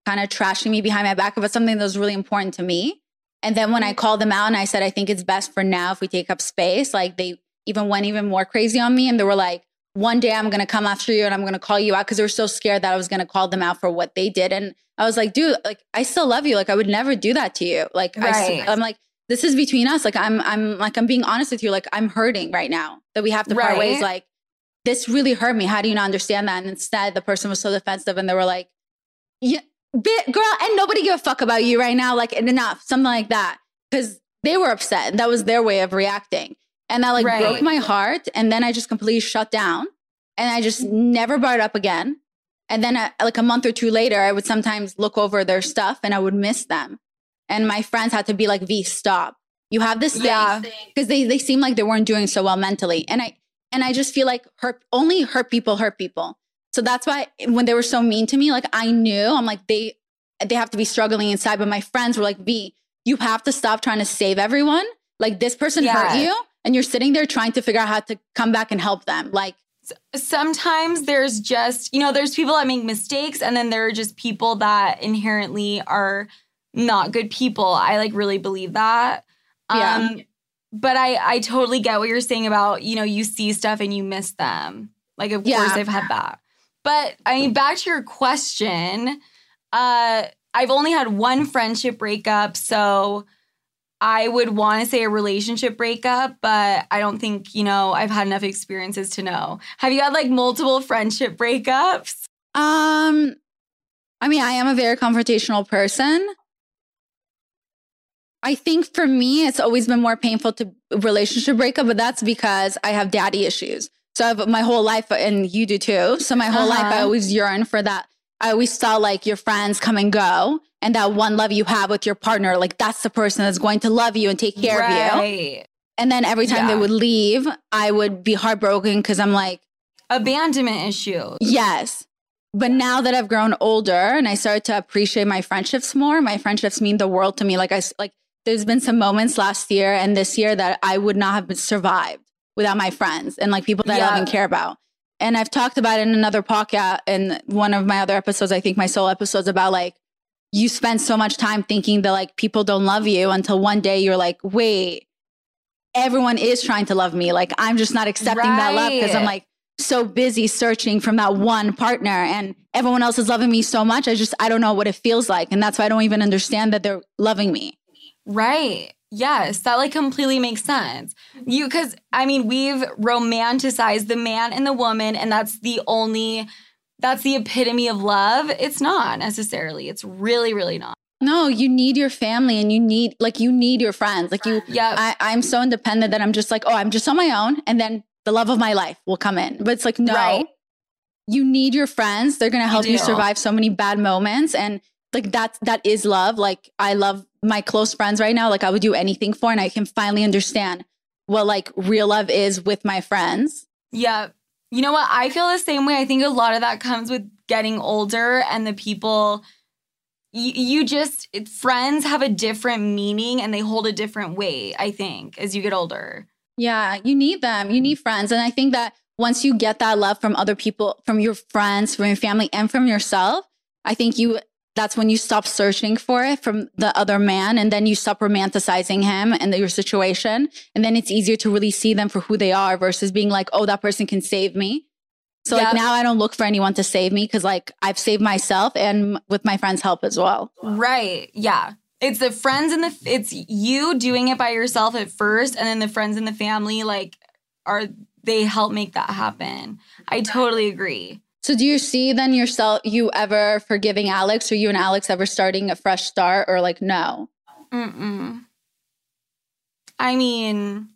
kind of trashing me behind my back about something that was really important to me. And then when I called them out and I said, I think it's best for now if we take up space, like they even went even more crazy on me. And they were like, one day I'm going to come after you and I'm going to call you out because they were so scared that I was going to call them out for what they did. And I was like, dude, like, I still love you. Like, I would never do that to you. Like, right. I, I'm like, this is between us. Like, I'm, I'm like, I'm being honest with you. Like, I'm hurting right now that we have to part ways. Like, this really hurt me. How do you not understand that? And instead, the person was so defensive and they were like, yeah, bit, girl, and nobody give a fuck about you right now. Like, enough, something like that because they were upset. That was their way of reacting. And that like right. broke my heart. And then I just completely shut down and I just never brought it up again. And then uh, like a month or two later, I would sometimes look over their stuff and I would miss them. And my friends had to be like, V, stop. You have this thing. Because they, they seem like they weren't doing so well mentally. And I, and I just feel like hurt, only hurt people hurt people. So that's why when they were so mean to me, like I knew, I'm like, they, they have to be struggling inside. But my friends were like, V, you have to stop trying to save everyone. Like this person yeah. hurt you and you're sitting there trying to figure out how to come back and help them. Like sometimes there's just, you know, there's people that make mistakes and then there are just people that inherently are not good people. I like really believe that. Yeah. Um, but I I totally get what you're saying about, you know, you see stuff and you miss them. Like of yeah. course I've had that. But I mean back to your question, uh I've only had one friendship breakup, so I would want to say a relationship breakup, but I don't think, you know, I've had enough experiences to know. Have you had like multiple friendship breakups? Um I mean, I am a very confrontational person. I think for me, it's always been more painful to relationship breakup, but that's because I have daddy issues. So I've my whole life, and you do too. So my whole uh-huh. life, I uh-huh. always yearn for that I always saw like your friends come and go and that one love you have with your partner, like that's the person that's going to love you and take care right. of you. And then every time yeah. they would leave, I would be heartbroken because I'm like, abandonment issue. Yes. But now that I've grown older and I started to appreciate my friendships more, my friendships mean the world to me. Like I like there's been some moments last year and this year that I would not have survived without my friends and like people that yeah. I love and care about and I've talked about it in another podcast in one of my other episodes, I think my solo episodes about like you spend so much time thinking that like people don't love you until one day you're like, wait, everyone is trying to love me. Like I'm just not accepting right. that love because I'm like so busy searching from that one partner and everyone else is loving me so much. I just, I don't know what it feels like. And that's why I don't even understand that they're loving me. Right. Yes, that like completely makes sense. You cuz I mean, we've romanticized the man and the woman and that's the only that's the epitome of love. It's not necessarily. It's really really not. No, you need your family and you need like you need your friends. Like you yeah. I, I'm so independent that I'm just like, oh, I'm just on my own and then the love of my life will come in. But it's like, no. Right. You need your friends. They're gonna help you, you survive so many bad moments. And like that that is love. Like I love my close friends right now. Like I would do anything for, and I can finally understand what like real love is with my friends. Yeah. You know what? I feel the same way. I think a lot of that comes with getting older and the people you, you just friends have a different meaning and they hold a different weight, I think, as you get older. Yeah, you need them. You need friends. And I think that once you get that love from other people, from your friends, from your family, and from yourself, I think you that's when you stop searching for it from the other man and then you stop romanticizing him and your situation. And then it's easier to really see them for who they are versus being like, oh, that person can save me. So yep. like now I don't look for anyone to save me because like I've saved myself and with my friends' help as well. Right. Yeah. It's the friends and the it's you doing it by yourself at first and then the friends and the family like are they help make that happen. I totally agree. So do you see then yourself you ever forgiving Alex or you and Alex ever starting a fresh start or like no? Mm-mm. I mean,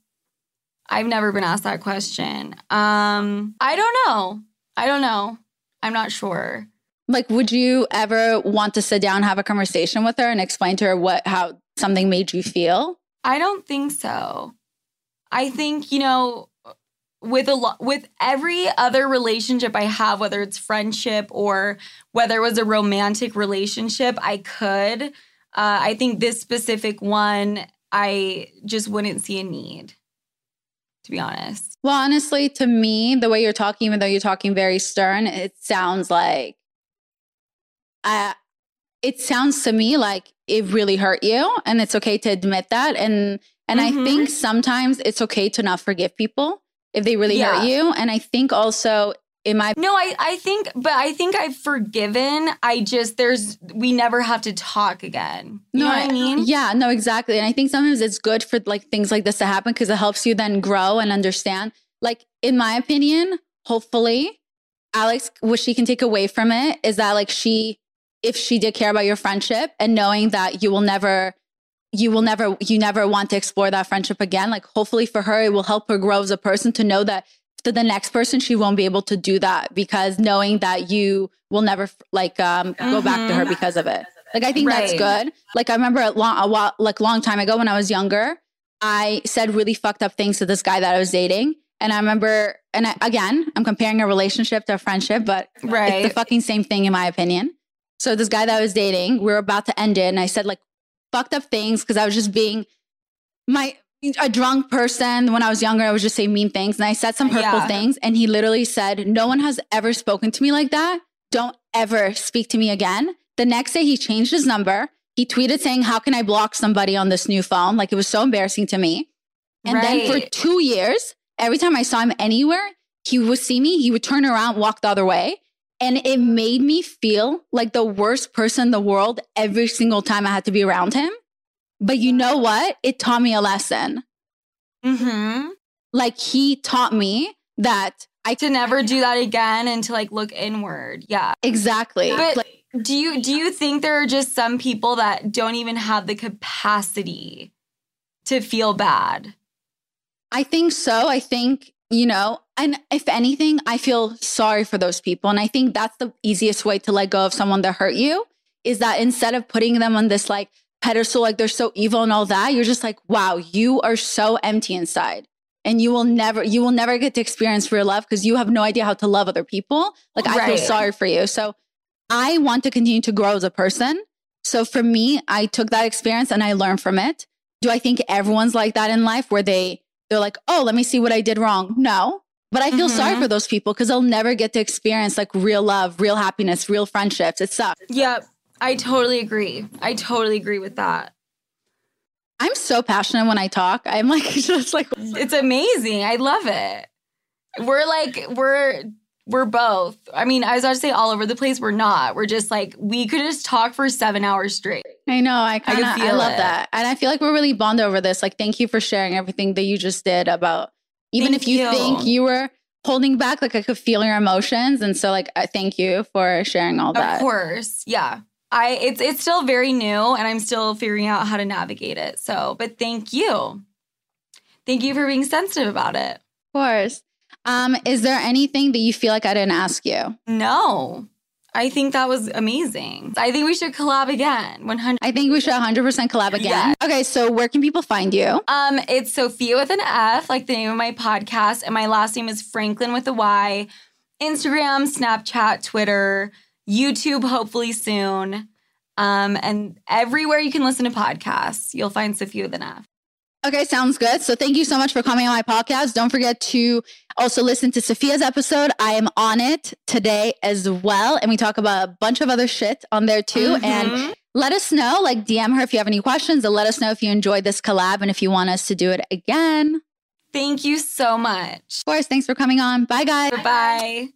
I've never been asked that question. Um, I don't know. I don't know. I'm not sure. Like, would you ever want to sit down, have a conversation with her and explain to her what how something made you feel? I don't think so. I think, you know, with a lot with every other relationship I have, whether it's friendship or whether it was a romantic relationship, I could. Uh, I think this specific one, I just wouldn't see a need, to be honest. Well, honestly, to me, the way you're talking, even though you're talking very stern, it sounds like, uh, it sounds to me like it really hurt you, and it's okay to admit that. And and mm-hmm. I think sometimes it's okay to not forgive people if they really yeah. hurt you. And I think also in my No, I I think but I think I've forgiven. I just there's we never have to talk again. You no, know what I mean? Yeah, no, exactly. And I think sometimes it's good for like things like this to happen because it helps you then grow and understand. Like in my opinion, hopefully, Alex what she can take away from it is that like she if she did care about your friendship and knowing that you will never you will never you never want to explore that friendship again like hopefully for her it will help her grow as a person to know that to the next person she won't be able to do that because knowing that you will never like um mm-hmm. go back to her mm-hmm. because of it like i think right. that's good like i remember a long a while like long time ago when i was younger i said really fucked up things to this guy that i was dating and i remember and I, again i'm comparing a relationship to a friendship but right. it's the fucking same thing in my opinion so this guy that i was dating we are about to end it and i said like fucked up things because I was just being my a drunk person when I was younger. I would just say mean things, and I said some hurtful yeah. things. And he literally said, "No one has ever spoken to me like that. Don't ever speak to me again." The next day, he changed his number. He tweeted saying, "How can I block somebody on this new phone?" Like it was so embarrassing to me. And right. then for two years, every time I saw him anywhere, he would see me. He would turn around, walk the other way. And it made me feel like the worst person in the world every single time I had to be around him. But you know what? It taught me a lesson. Mm-hmm. Like he taught me that I to never do that again and to like look inward. Yeah. Exactly. But like, do you do you think there are just some people that don't even have the capacity to feel bad? I think so. I think you know and if anything i feel sorry for those people and i think that's the easiest way to let go of someone that hurt you is that instead of putting them on this like pedestal like they're so evil and all that you're just like wow you are so empty inside and you will never you will never get to experience real love because you have no idea how to love other people like right. i feel sorry for you so i want to continue to grow as a person so for me i took that experience and i learned from it do i think everyone's like that in life where they they're like, oh, let me see what I did wrong. No. But I feel mm-hmm. sorry for those people because they'll never get to experience like real love, real happiness, real friendships. It sucks. Yep. I totally agree. I totally agree with that. I'm so passionate when I talk. I'm like just like It's amazing. I love it. We're like we're we're both. I mean, I was about to say all over the place. We're not. We're just like we could just talk for seven hours straight. I know. I kind of I, feel love it. that, and I feel like we're really bonded over this. Like, thank you for sharing everything that you just did about. Even Thank if you, you. think you were holding back, like I could feel your emotions, and so like I thank you for sharing all that. Of course. Yeah. I it's it's still very new and I'm still figuring out how to navigate it. So, but thank you. Thank you for being sensitive about it. Of course. Um, is there anything that you feel like I didn't ask you? No. I think that was amazing. I think we should collab again. 100 I think we should 100% collab again. Okay, so where can people find you? Um, it's Sofia with an F, like the name of my podcast, and my last name is Franklyn with a Y. Instagram, Snapchat, Twitter, YouTube, hopefully soon. Um, and everywhere you can listen to podcasts, you'll find Sofia with an F. Okay, sounds good. So thank you so much for coming on my podcast. Don't forget to also listen to Sofia's episode. I am on it today as well. And we talk about a bunch of other shit on there too. And Mhm. let us know, like DM her if you have any questions and let us know if you enjoyed this collab and if you want us to do it again. Thank you so much. Of course, thanks for coming on. Bye guys. Bye.